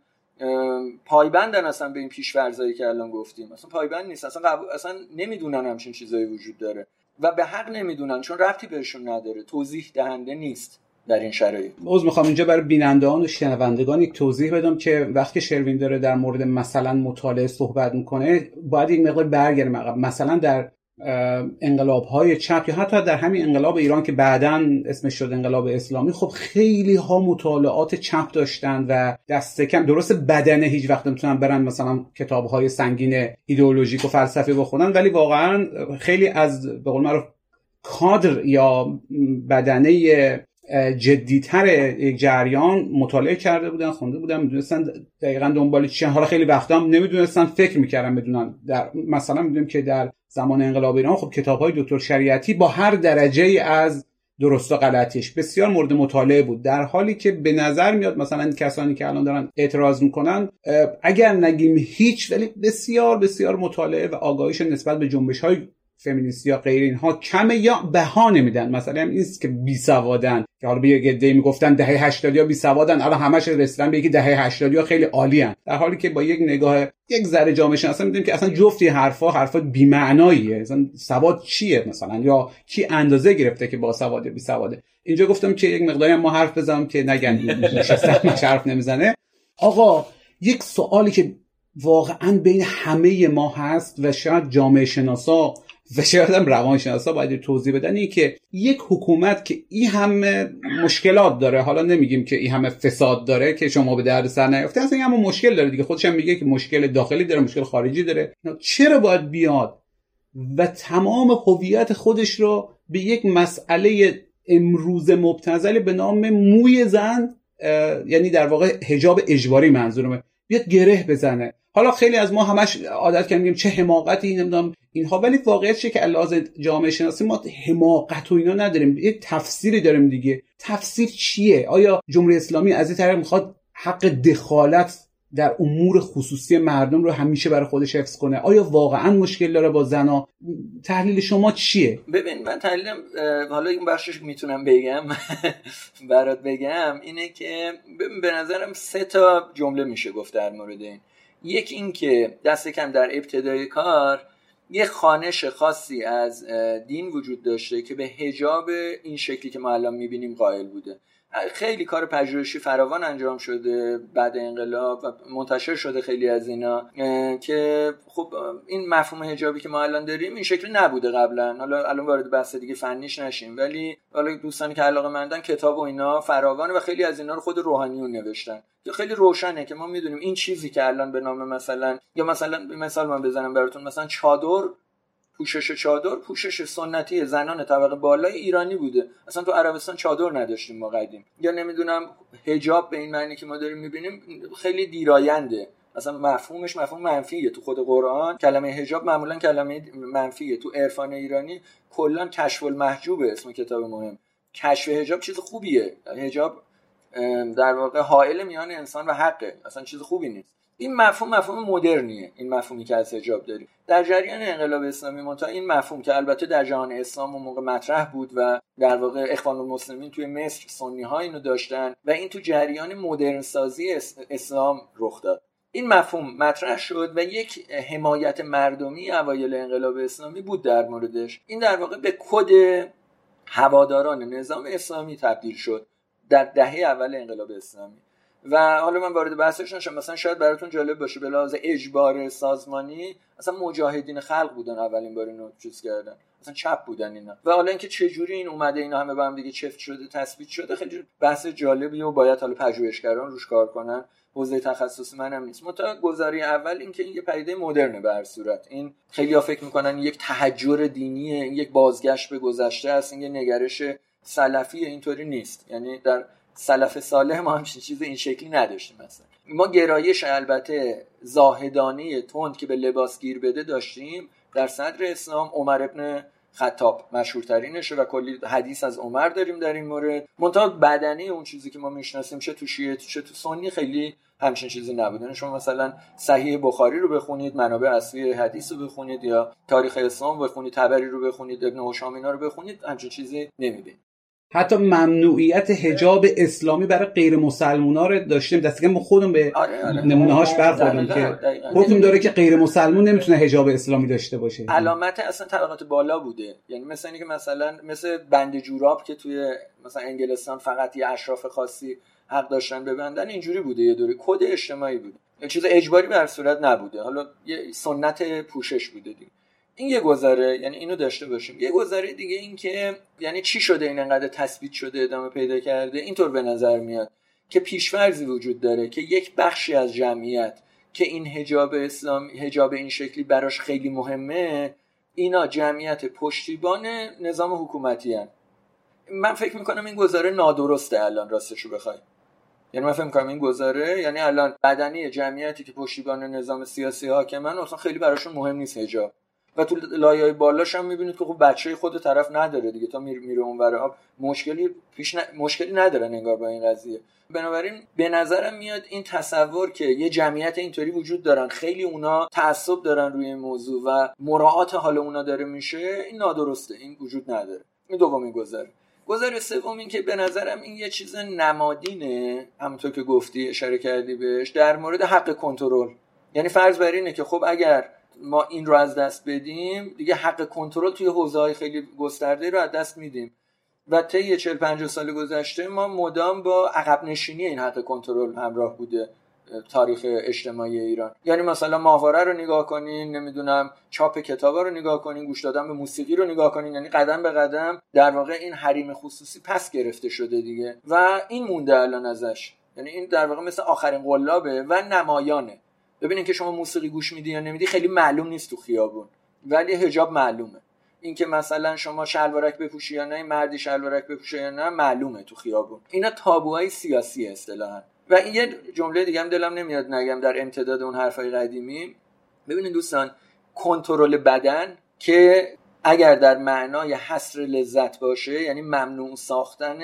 Speaker 4: پایبندن اصلا به این پیشفرزایی که الان گفتیم. اصلا پایبند نیست اصلا اصلا نمی‌دونن همچین چیزایی وجود داره. و به حق نمی‌دونن چون رفتی بهشون نداره. توضیح دهنده نیست در این شرایط.
Speaker 3: عذر می‌خوام اینجا برای بینندگان و شنوندگان یک توضیح بدم که وقتی شروین داره در مورد مثلا مطالعه صحبت می‌کنه باید یک مقدار برگردیم مثلا در انقلاب های چپ یا حتی در همین انقلاب ایران که بعدا اسمش شد انقلاب اسلامی خب خیلی ها مطالعات چپ داشتن و دست کم درست بدنه هیچ وقت نمی‌تونن برن مثلا کتاب های سنگین ایدئولوژیک و فلسفی بخونن ولی واقعا خیلی از به قول معروف کادر یا بدنه جدیتر یک جریان مطالعه کرده بودن خونده بودن می‌دونستن دقیقا دنبال چی حالا خیلی وقتا هم نمی‌دونستن فکر می‌کردن بدونن در مثلا می‌دونیم که در زمان انقلاب ایران خب کتاب های دکتر شریعتی با هر درجه از درست و غلطیش بسیار مورد مطالعه بود. در حالی که به نظر میاد مثلا کسانی که الان دارن اعتراض می‌کنن اگر نگیم هیچ ولی بسیار بسیار مطالعه و آگاهیش نسبت به جنبش های فمینیستی یا غیر اینها کمه یا بها نمیدن. مثلا هم نیست که بی سوادن. که حالا یه گده می‌گفتن دهه 80 یا بی سوادن. الان همش رسیدن به یکی دهه 80 یا خیلی عالی هن. در حالی که با یک نگاه یک ذره جامعه شناسی می‌دونیم که اصلا جفتی حرفا حرفا بی معناییه اصلا سواد چیه مثلا؟ یا کی اندازه گرفته که با سواد یا بی سواده؟ اینجا گفتم که یک مقداری ما حرف بزنم که نگن. نشستم حرف نمی‌زنه. آقا یک سوالی که واقعا بین همه ما هست و شاید جامعه شناسا و شاید هم روانشناسا باید توضیح بدن این که یک حکومت که این همه مشکلات داره حالا نمیگیم که این همه فساد داره که شما به درد سر نیافته اصلا این همه مشکل داره دیگه. خودش هم میگه که مشکل داخلی داره مشکل خارجی داره. چرا باید بیاد و تمام هویت خودش رو به یک مسئله امروز مبتزلی به نام موی زن یعنی در واقع حجاب اجباری منظورمه. بیاد گره بزنه. حالا خیلی از ما همش عادت کردیم چه حماقتی نمی‌دونم اینها ولی واقعیت چه که علاوه جامعه شناسی ما حماقت و اینا نداریم. یه تفسیری داریم دیگه. تفسیر چیه؟ آیا جمهوری اسلامی از این طریق می‌خواد حق دخالت در امور خصوصی مردم رو همیشه برای خودش حفظ کنه. آیا واقعا مشکل داره با زنا؟ تحلیل شما چیه؟
Speaker 4: ببین من تحلیلم حالا این بخشش می‌تونم بگم (laughs) برات بگم اینه که به نظرم سه تا جمله میشه گفت در مورد این. یک این که دست کم در ابتدای کار یه خانش خاصی از دین وجود داشته که به هجاب این شکلی که ما الان می‌بینیم قائل بوده. خیلی کار پژوهشی فراوان انجام شده بعد انقلاب و منتشر شده خیلی از اینا که خب این مفهوم حجابی که ما الان داریم این شکلی نبوده قبلا. حالا الان وارد بحث دیگه فنیش نشیم. ولی حالا دوستانی که علاقه مندن کتاب و اینا فراوانه و خیلی از اینا رو خود روحانیون نوشتن. خیلی روشنه که ما می‌دونیم این چیزی که الان به نام مثلا یا مثلا مثال من بزنم براتون مثلا چادر پوشش چادر پوشش سنتی زنان طبقه بالای ایرانی بوده. اصلا تو عربستان چادر نداشتیم ما قدیم. یا نمی‌دونم حجاب به این معنی که ما داریم می‌بینیم خیلی دیراینده اصلا مفهومش مفهوم منفیه. تو خود قرآن کلمه حجاب معمولا کلمه منفیه. تو عرفان ایرانی کلا کشف المحجوبه اسم کتاب مهم. کشف حجاب چیز خوبیه. حجاب در واقع حائل میان انسان و حقه. اصلا چیز خوبی نیست. این مفهوم مفهوم مدرنیه. این مفهومی که از حجاب داریم. در جریان انقلاب اسلامی منتها این مفهوم که البته در جهان اسلام اون موقع مطرح بود و در واقع اخوان المسلمین توی مصر سنی ها اینو داشتن و این تو جریان مدرن سازی اسلام رخ داد. این مفهوم مطرح شد و یک حمایت مردمی اوایل انقلاب اسلامی بود در موردش. این در واقع به کد هواداران نظام اسلامی تبدیل شد در دهه اول انقلاب اسلامی. و حالا من وارد بحثش نشم. مثلا شاید براتون جالب باشه به لحاظ اجبار سازمانی اصلا مجاهدین خلق بودن اولین بار اینو چیز کردن. اصلا چپ بودن اینا. و حالا اینکه چه جوری این اومده اینا همه با هم دیگه چفت شده تثبیت شده خیلی بحث جالبی و باید حالا پژوهشگران روش کار کنن. حوزه تخصص منم نیست. متا گذاری اول اینکه این یه پدیده مدرنه به هر صورت. این خیلی ها فکر می‌کنن یک تحجر دینیه یک بازگشت به گذشته است این یه نگرش سلفی اینطوری نیست. یعنی در سلف صالح ما همچین چیز این شکلی نداشتیم مثلا ما گرایش البته زاهدانه تند که به لباس گیر بده داشتیم در صدر اسلام عمر ابن خطاب مشهورترینشه و کلی حدیث از عمر داریم در این مورد. منتها بدنه اون چیزی که ما می‌شناسیم چه تو شیعه چه تو سنی خیلی همچین چیزی نبودن یعنی شما مثلا صحیح بخاری رو بخونید منابع اصلی حدیث رو بخونید یا تاریخ اسلام بخونید تبری رو بخونید ابن هشام اینا رو بخونید همچین چیزی نمی‌بینید.
Speaker 3: حتی ممنوعیت حجاب اسلامی برای غیر مسلمونا رو داشتیم. دست که ما خودمون به آره آره. نمونه هاش برخوردیم که حکم داره که غیر مسلمون نمی‌تونه حجاب اسلامی داشته باشه.
Speaker 4: علامت اصلا طبقات بالا بوده. یعنی مثلا اینکه مثلا مثل بند جوراب که توی مثلا انگلستان فقط یه اشراف خاصی حق داشتن ببندن اینجوری بوده یه دوره. کد اجتماعی بوده چیز اجباری به صورت نبوده. حالا یه سنت پوشش بوده دیگه. این یه گذاره یعنی اینو داشته باشیم. یه گذاره دیگه این که یعنی چی شده این انقدر تثبیت شده ادامه پیدا کرده؟ اینطور به نظر میاد که پیشورزی وجود داره که یک بخشی از جمعیت که این حجاب اسلام حجاب این شکلی براش خیلی مهمه اینا جمعیت پشتیبان نظام حکومتی هن. من فکر می‌کنم این گذاره نادرسته الان راستشو بخوای. یعنی من فکر می‌کنم این گذاره یعنی الان بدنی جمعیتی که پشتیبان نظام سیاسی حاکمن اصلا خیلی براشون مهم نیست حجاب. و تو لایه بالاش هم می‌بینید که خب بچه خود طرف نداره دیگه. تا میره میره اون آب مشکلی پیش مشکلی ندارن انگار با این قضیه. بنابراین به نظرم میاد این تصور که یه جمعیت اینطوری وجود دارن خیلی اونا تعصب دارن روی این موضوع و مراعات حال اونا داره میشه این نادرسته این وجود نداره. این دومین گذره گذر سوم این که به نظرم این یه چیز نمادینه همونطور که گفتی اشاره کردی بهش در مورد حق کنترل. یعنی فرض بر اینه که خب اگر ما این رو از دست بدیم دیگه حق کنترل توی حوزه های خیلی گسترده رو از دست میدیم. و طی 40 50 سال گذشته ما مدام با عقب نشینی این حق کنترل همراه بوده تاریخ اجتماعی ایران. یعنی مثلا ماهواره رو نگاه کنین نمی‌دونم چاپ کتابا رو نگاه کنین گوش دادن به موسیقی رو نگاه کنین یعنی قدم به قدم در واقع این حریم خصوصی پس گرفته شده دیگه. و این مونده الان ازش. یعنی این در واقع مثل آخرین قلابه و نمایانه. ببینین که شما موسیقی گوش میدی یا نمیدی خیلی معلوم نیست تو خیابون. ولی هجاب معلومه. اینکه مثلا شما شلوارک بپوشی یا نه مردی شلوارک بپوشه یا نه معلومه تو خیابون. اینا تابوهای سیاسی اصطلاحا. و این یه جمله دیگه هم دلم نمیاد نگم در امتداد اون حرفای قدیمی. ببینید دوستان کنترل بدن که اگر در معنای حصر لذت باشه یعنی ممنوع ساختن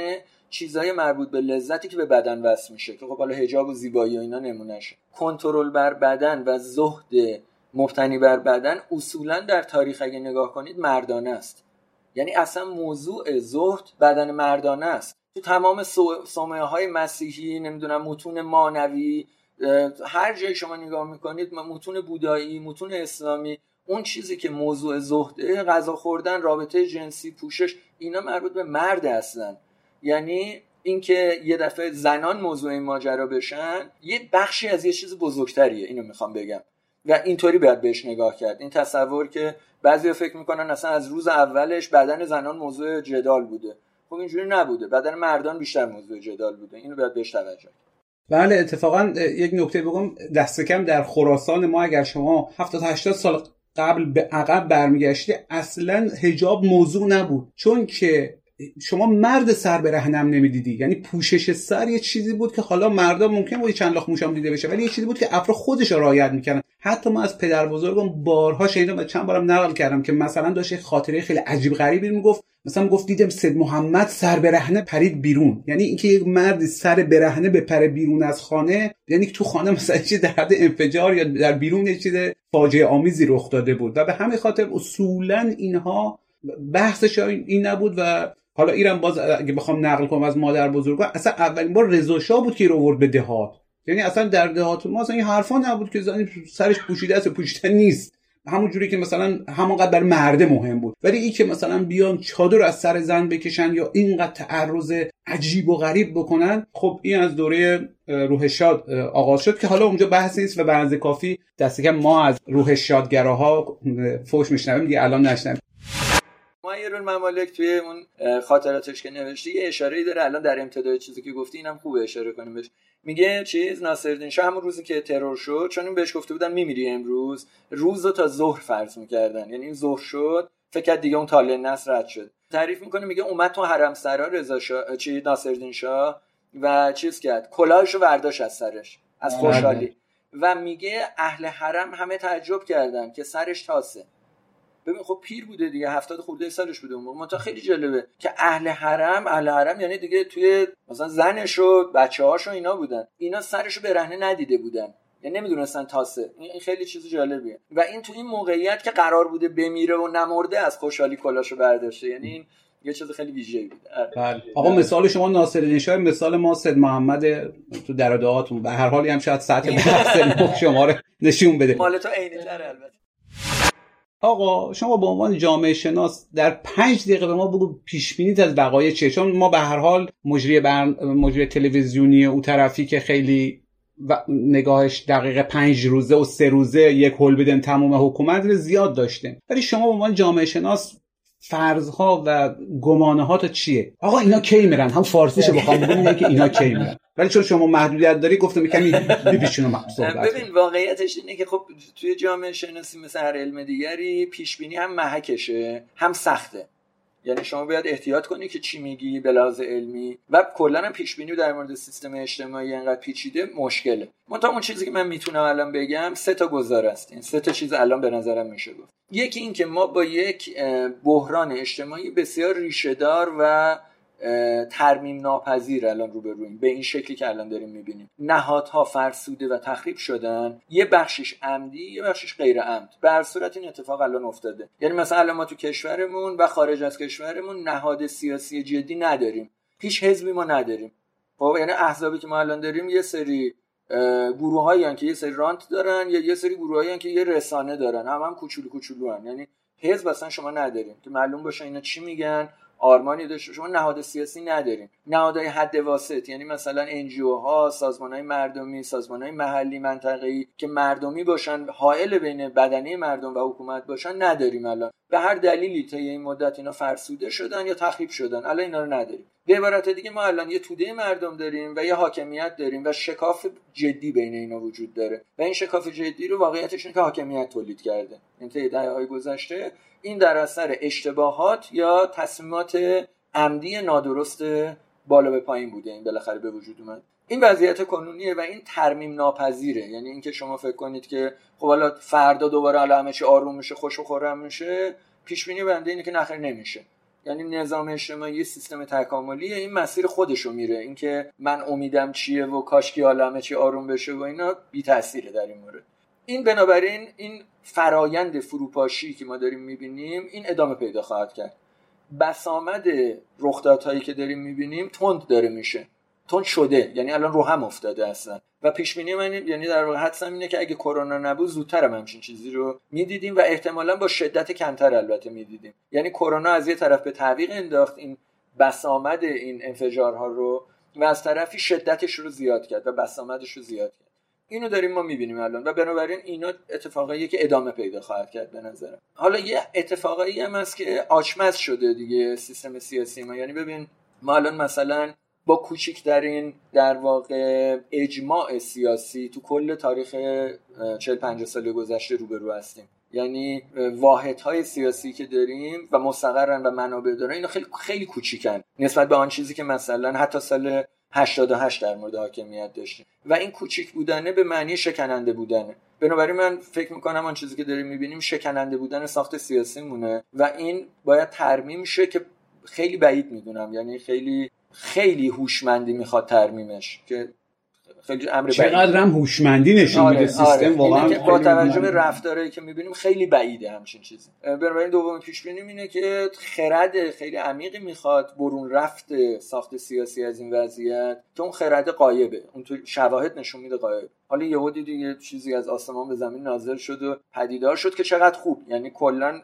Speaker 4: چیزهای مربوط به لذتی که به بدن وصل میشه که خب حالا حجاب و زیبایی و اینا نمونهشه کنترل بر بدن و زهد مبتنی بر بدن اصولا در تاریخ اگه نگاه کنید مردانه است. یعنی اصلا موضوع زهد بدن مردانه است. تو تمام سومه های مسیحی نمی‌دونم متون مانوی هر جای شما نگاه می‌کنید متون بودایی متون اسلامی اون چیزی که موضوع زهده غذا خوردن رابطه جنسی پوشش اینا مربوط به مرد اصلا. یعنی اینکه یه دفعه زنان موضوع این ماجرا بشن یه بخشی از یه چیز بزرگتریه اینو می‌خوام بگم. و اینطوری باید بهش نگاه کرد. این تصور که بعضی فکر می‌کنن اصلا از روز اولش بدن زنان موضوع جدال بوده. خب اینجوری نبوده. بدن مردان بیشتر موضوع جدال بوده. اینو باید بهش توجه
Speaker 3: بله اتفاقا یک نکته بگم. دست کم در خراسان ما اگر شما 70 80 سال قبل به عقب برمیگشتی اصلا هجاب موضوع نبود. چون که شما مرد سر به رهنم نمی‌دیدی. یعنی پوشش سر یه چیزی بود که حالا مردا ممکن بود چند لاخ موشام دیده بشه ولی یه چیزی بود که افراد خودش رعایت می‌کردن. حتی ما از پدر بزرگم بارها شنیدم و چند بارم نقل کردم که مثلا داشت خاطره خیلی عجیب غریبی می‌گفت. مثلا گفت دیدم سید محمد سر برهنه پرید بیرون. یعنی اینکه یک مردی سر برهنه بپره بیرون از خانه یعنی تو خانه مثلا چه در حد انفجار یا در بیرون یه چیز فاجعه آمیزی رخ داده بود. و به همین خاطر اصولا اینها بحثش این نبود و حالا ایران باز اگه بخوام نقل کنم از مادر بزرگا اصلا اولین بار رضا بود که رو به دهات. یعنی اصلا در دهات ما اصلا این حرفا نبود که زنی سرش پوشیده است پوشیده نیست. همون جوری که مثلا همونقدر بر مرده مهم بود. ولی این که مثلا بیان چادر از سر زن بکشن یا اینقدر تعرض عجیب و غریب بکنن خب این از دوره روح شاد آغاز شد که حالا اونجا بحث نیست و به کافی دست ما از روح شادگراها فوش میشنویم دیگه الان نشنویم.
Speaker 4: معیر ممالک توی اون خاطراتش که نوشته یه اشاره داره الان در امتدای چیزی که گفتی اینم خوبه اشاره کنیم بهش. میگه چیز ناصرالدین شاه همون روزی که ترور شد چون این بهش گفته بودن میمیری امروز روز رو تا ظهر فرض می‌کردن. یعنی این ظهر شد فکر دیگه اون تاله نصر رد شد. تعریف می‌کنه میگه اومد تو حرم سرا رضا شاه چی ناصرالدین شاه و چیز کرد کلاهشو برداشت از سرش از بله. خوشحالی. و میگه اهل حرم همه تعجب کردن که سرش تاسه. ببین خب پیر بوده دیگه هفتاد خورده سالش بوده اون موقع. خیلی جالبه که اهل حرم اهل حرم یعنی دیگه توی مثلا زنش و بچه و اینا بودن. اینا سرشو برهنه ندیده بودن. یعنی نمی‌دونستن تاسه. این خیلی چیز جالبیه. و این تو این موقعیت که قرار بوده بمیره و نمرده از خوشحالی کلاشو برداشته. یعنی این یه چیز خیلی ویژه‌ای بوده آره.
Speaker 3: بله. آقا مثال شما ناصر نشای مثال ما سید محمد تو درادهاتون به هر حالی هم شاید سطح شما رو نشون بده.
Speaker 4: مال تو عینی‌تر البته.
Speaker 3: آقا شما به عنوان جامعه شناس در پنج دقیقه به ما بگو پیش بینیت از وقایع چیه چون ما به هر حال مجری بر... مجری تلویزیونی او طرفی که خیلی و نگاهش دقیقه پنج روزه و سه روزه یک هول بدن تمام حکومت رو زیاد داشته ولی شما به عنوان جامعه شناس فرضها و گمانه ها تا چیه؟ آقا اینا کی میرن؟ هم فارسیش بخوام بگم که اینا کی میرن. ولی چون شما محدودیت داری گفتم کمی بپیچونم
Speaker 4: ببین واقعیتش اینه که خب توی جامعه شناسی مثل هر علم دیگری پیش بینی هم محکشه هم سخته. یعنی شما باید احتیاط کنی که چی میگی به لحاظ علمی. و کلا پیش بینی در مورد سیستم اجتماعی انقدر پیچیده مشکله. منتها اون چیزی که من می‌تونم الان بگم سه تا گزار است. این سه تا چیز الان به نظرم میشه گفت. یکی این که ما با یک بحران اجتماعی بسیار ریشهدار و ترمیم ناپذیر الان روبرویم به این شکلی که الان داریم می‌بینیم. نهادها فرسوده و تخریب شدن. یه بخشش عمدی یه بخشش غیر عمد. به هر صورت این اتفاق الان افتاده. یعنی مثلا الان ما تو کشورمون و خارج از کشورمون نهاد سیاسی جدی نداریم. هیچ حزبی ما نداریم. خب یعنی احزابی که ما الان داریم یه سری گروه هایی که یه سری رانت دارن یا یه سری گروه هایی که یه رسانه دارن. هم هم کوچولو کوچولو هن. یعنی حزب اصلا شما نداریم. که معلوم باشه اینا چی میگن. آرمانی داشته شما نهاد سیاسی نداریم نهادهای حد واسط. یعنی مثلا انجیو ها سازمان های مردمی سازمان های محلی منطقه‌ای که مردمی باشن حائل بین بدنه مردم و حکومت باشن نداریم الان. به هر دلیلی تا این مدت اینا فرسوده شدن یا تخریب شدن. الان اینا رو نداریم. به عبارت دیگه ما الان یه توده مردم داریم و یه حاکمیت داریم و شکاف جدی بین اینا وجود داره. و این شکاف جدی رو واقعیتش اینه که حاکمیت تولید کرده. این طی های گذشته این در اثر اشتباهات یا تصمیمات عمدی نادرست بالا به پایین بوده. این بالاخره به وجود اومد. این وضعیت کنونیه و این ترمیم ناپذیره. یعنی اینکه شما فکر کنید که خب حالا فردا دوباره حالا همه چی آروم میشه خوش و خورم میشه پیش بینی بنده اینه که نخیر نمیشه. یعنی نظام اجتماعی یه سیستم تکاملیه این مسیر خودشو میره. اینکه من امیدم چیه و کاشکی حالا همه چی آروم بشه و اینا بی تاثیره در این مورد. این بنابراین این فرایند فروپاشی که ما داریم می‌بینیم این ادامه پیدا خواهد کرد. بسامد رخدادهایی که داریم می‌بینیم تند داره میشه. تند شده. یعنی الان رو هم افتاده اصلا. و پیش بینی من یعنی در واقع حدسم اینه که اگه کرونا نبود زودتر هم همچین چیزی رو می‌دیدیم و احتمالا با شدت کمتر البته می‌دیدیم. یعنی کرونا از یه طرف به تعویق انداخت این بسامد این انفجارها رو و از طرفی شدتش رو زیاد کرد و بسامدش رو زیاد کرد. اینو داریم ما می‌بینیم الان و بنابراین اینا اتفاقایی که ادامه پیدا خواهد کرد به نظرم. حالا یه اتفاقایی هم هست که آچمز شده دیگه سیستم سیاسی ما. یعنی ببین ما الان مثلا با کوچکترین در واقع اجماع سیاسی تو کل تاریخ 40 50 سال گذشته روبرو هستیم. یعنی واحدهای سیاسی که داریم و مستقرن و منابع دارن اینا خیلی خیلی کوچیکن. نسبت به آن چیزی که مثلا حتی سال 88 در مورد حاکمیت داشتیم. و این کوچیک بودنه به معنی شکننده بودنه. بنابراین من فکر می‌کنم آن چیزی که داریم می‌بینیم شکننده بودن ساخت سیاسی مونه و این باید ترمیم شه که خیلی بعید می‌دونم. یعنی خیلی خیلی هوشمندی می‌خواد ترمیمش که خیلی امر
Speaker 3: چقدر هم هوشمندی نشون میده آره، سیستم آره. واقعا
Speaker 4: با توجه به رفتاری که می‌بینیم خیلی بعیده همچین چیزی. بنابراین دوم پیش بینی اینه که خرد خیلی عمیقی می‌خواد برون رفت ساخت سیاسی از این وضعیت که اون خرد قایبه. اون تو شواهد نشون میده قایب. حالا یهو دیگه چیزی از آسمان به زمین نازل شد و پدیدار شد که چقدر خوب. یعنی کلا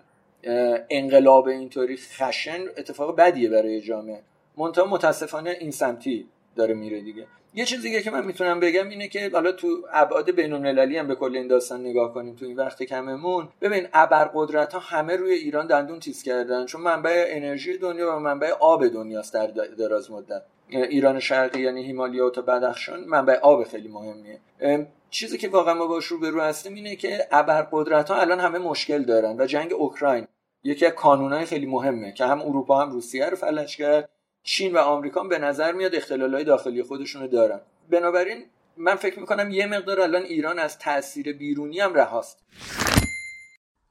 Speaker 4: انقلاب اینطوری خشن اتفاق بدیه برای جامعه. منتها متاسفانه این سمتی داره میره دیگه. یه چیز دیگه که من می‌تونم بگم اینه که حالا تو ابعاد بین‌المللی هم به کل این داستان نگاه کنیم تو این وقت کممون ببین ابرقدرت ها همه روی ایران دندون تیز کردن چون منبع انرژی دنیا و منبع آب دنیاست در دراز مدت. ایران شرقی یعنی هیمالیا تا بدخشان منبع آب خیلی مهمیه. چیزی که واقعا ما باش رو به رو هستیم اینه که ابرقدرت ها الان همه مشکل دارن و جنگ اوکراین یکی از کانونهای خیلی مهمه که هم اروپا هم روسیه رو فلج کرد. چین و آمریکا به نظر میاد اختلالهای داخلی خودشونو دارن. بنابراین من فکر می‌کنم یه مقدار الان ایران از تاثیر بیرونی هم رهاست.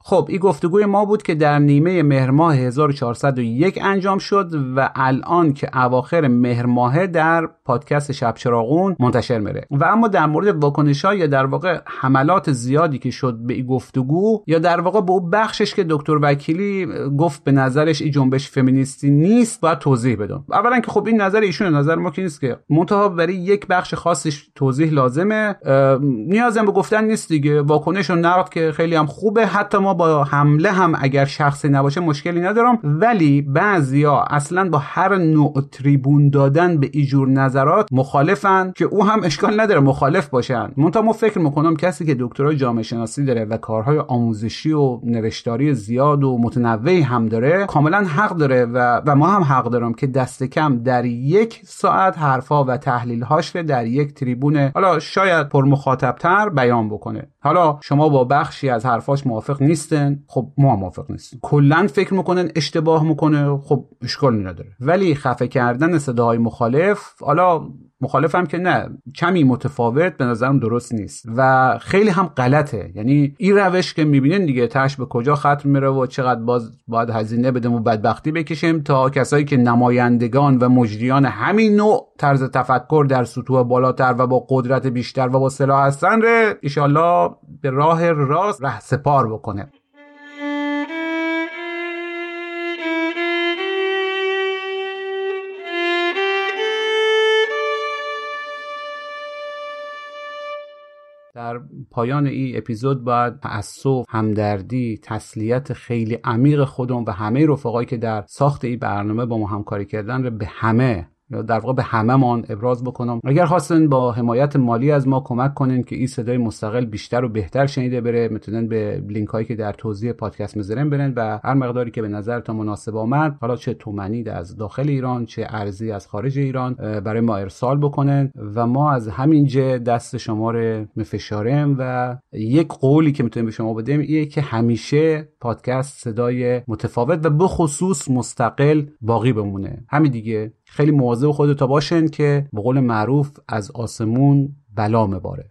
Speaker 3: خب این گفتگوی ما بود که در نیمه مهر ماه 1401 انجام شد و الان که اواخر مهر ماه در پادکست شب چراغون منتشر میره. و اما در مورد واکنش ها یا در واقع حملات زیادی که شد به این گفتگو یا در واقع به اون بخشش که دکتر وکیلی گفت به نظرش این جنبش فمینیستی نیست باید توضیح بدم. اولا که خب این نظر ایشون نظر ما که نیست که. منتها برای یک بخش خاصش توضیح لازمه. نیازم به گفتن نیست دیگه. واکنش و نقد که خیلی هم خوبه. حتی ما با حمله هم اگر شخصی نباشه مشکلی ندارم. ولی بعضیا اصلا با هر نوع تریبون دادن به ایجور نظرات مخالفن که او هم اشکال نداره مخالف باشن. منتها ما فکر می‌کنم کسی که دکترای جامعه شناسی داره و کارهای آموزشی و نوشتاری زیاد و متنوعی هم داره کاملا حق داره و, و ما هم حق دارم که دست کم در یک ساعت حرفا و تحلیل هاش در یک تریبون حالا شاید پر مخاطبتر بیان بکنه. حالا شما با بخشی از حرفاش موافق نیستن. خب ما موافق نیستیم. کلا فکر می‌کنن اشتباه می‌کنه. خب اشکالی نداره. ولی خفه کردن صداهای مخالف حالا مخالفم که نه کمی متفاوت به نظرم درست نیست. و خیلی هم غلطه. یعنی این روش که می‌بینین دیگه تش به کجا ختم میره و چقدر باز باید هزینه بدیم و بدبختی بکشیم تا کسایی که نمایندگان و مجریان همین نوع طرز تفکر در سطوح بالاتر و با قدرت بیشتر و با سلاح هستن ره ایشالله به راه راست ره سپار بکنه. در پایان این اپیزود باید تأسف، همدردی، تسلیت خیلی عمیق خودم و همه رفقایی که در ساخت این برنامه با ما همکاری کردن رو به همه در واقع به همهمان ابراز بکنم. اگر خواستن با حمایت مالی از ما کمک کنین که این صدای مستقل بیشتر و بهتر شنیده بره می‌تونن به لینک هایی که در توضیح پادکست می‌ذارم برن و هر مقداری که به نظرتون مناسب آمد حالا چه تومنی از داخل ایران چه ارزی از خارج ایران برای ما ارسال بکنن و ما از همینجا دست شما رو مفشارم و یک قولی که می‌تونیم به شما بدیم اینه که همیشه پادکست صدای متفاوت و بخصوص مستقل باقی بمونه. همین دیگه. خیلی مواظب خودتا باشن که به قول معروف از آسمون بلا مباره.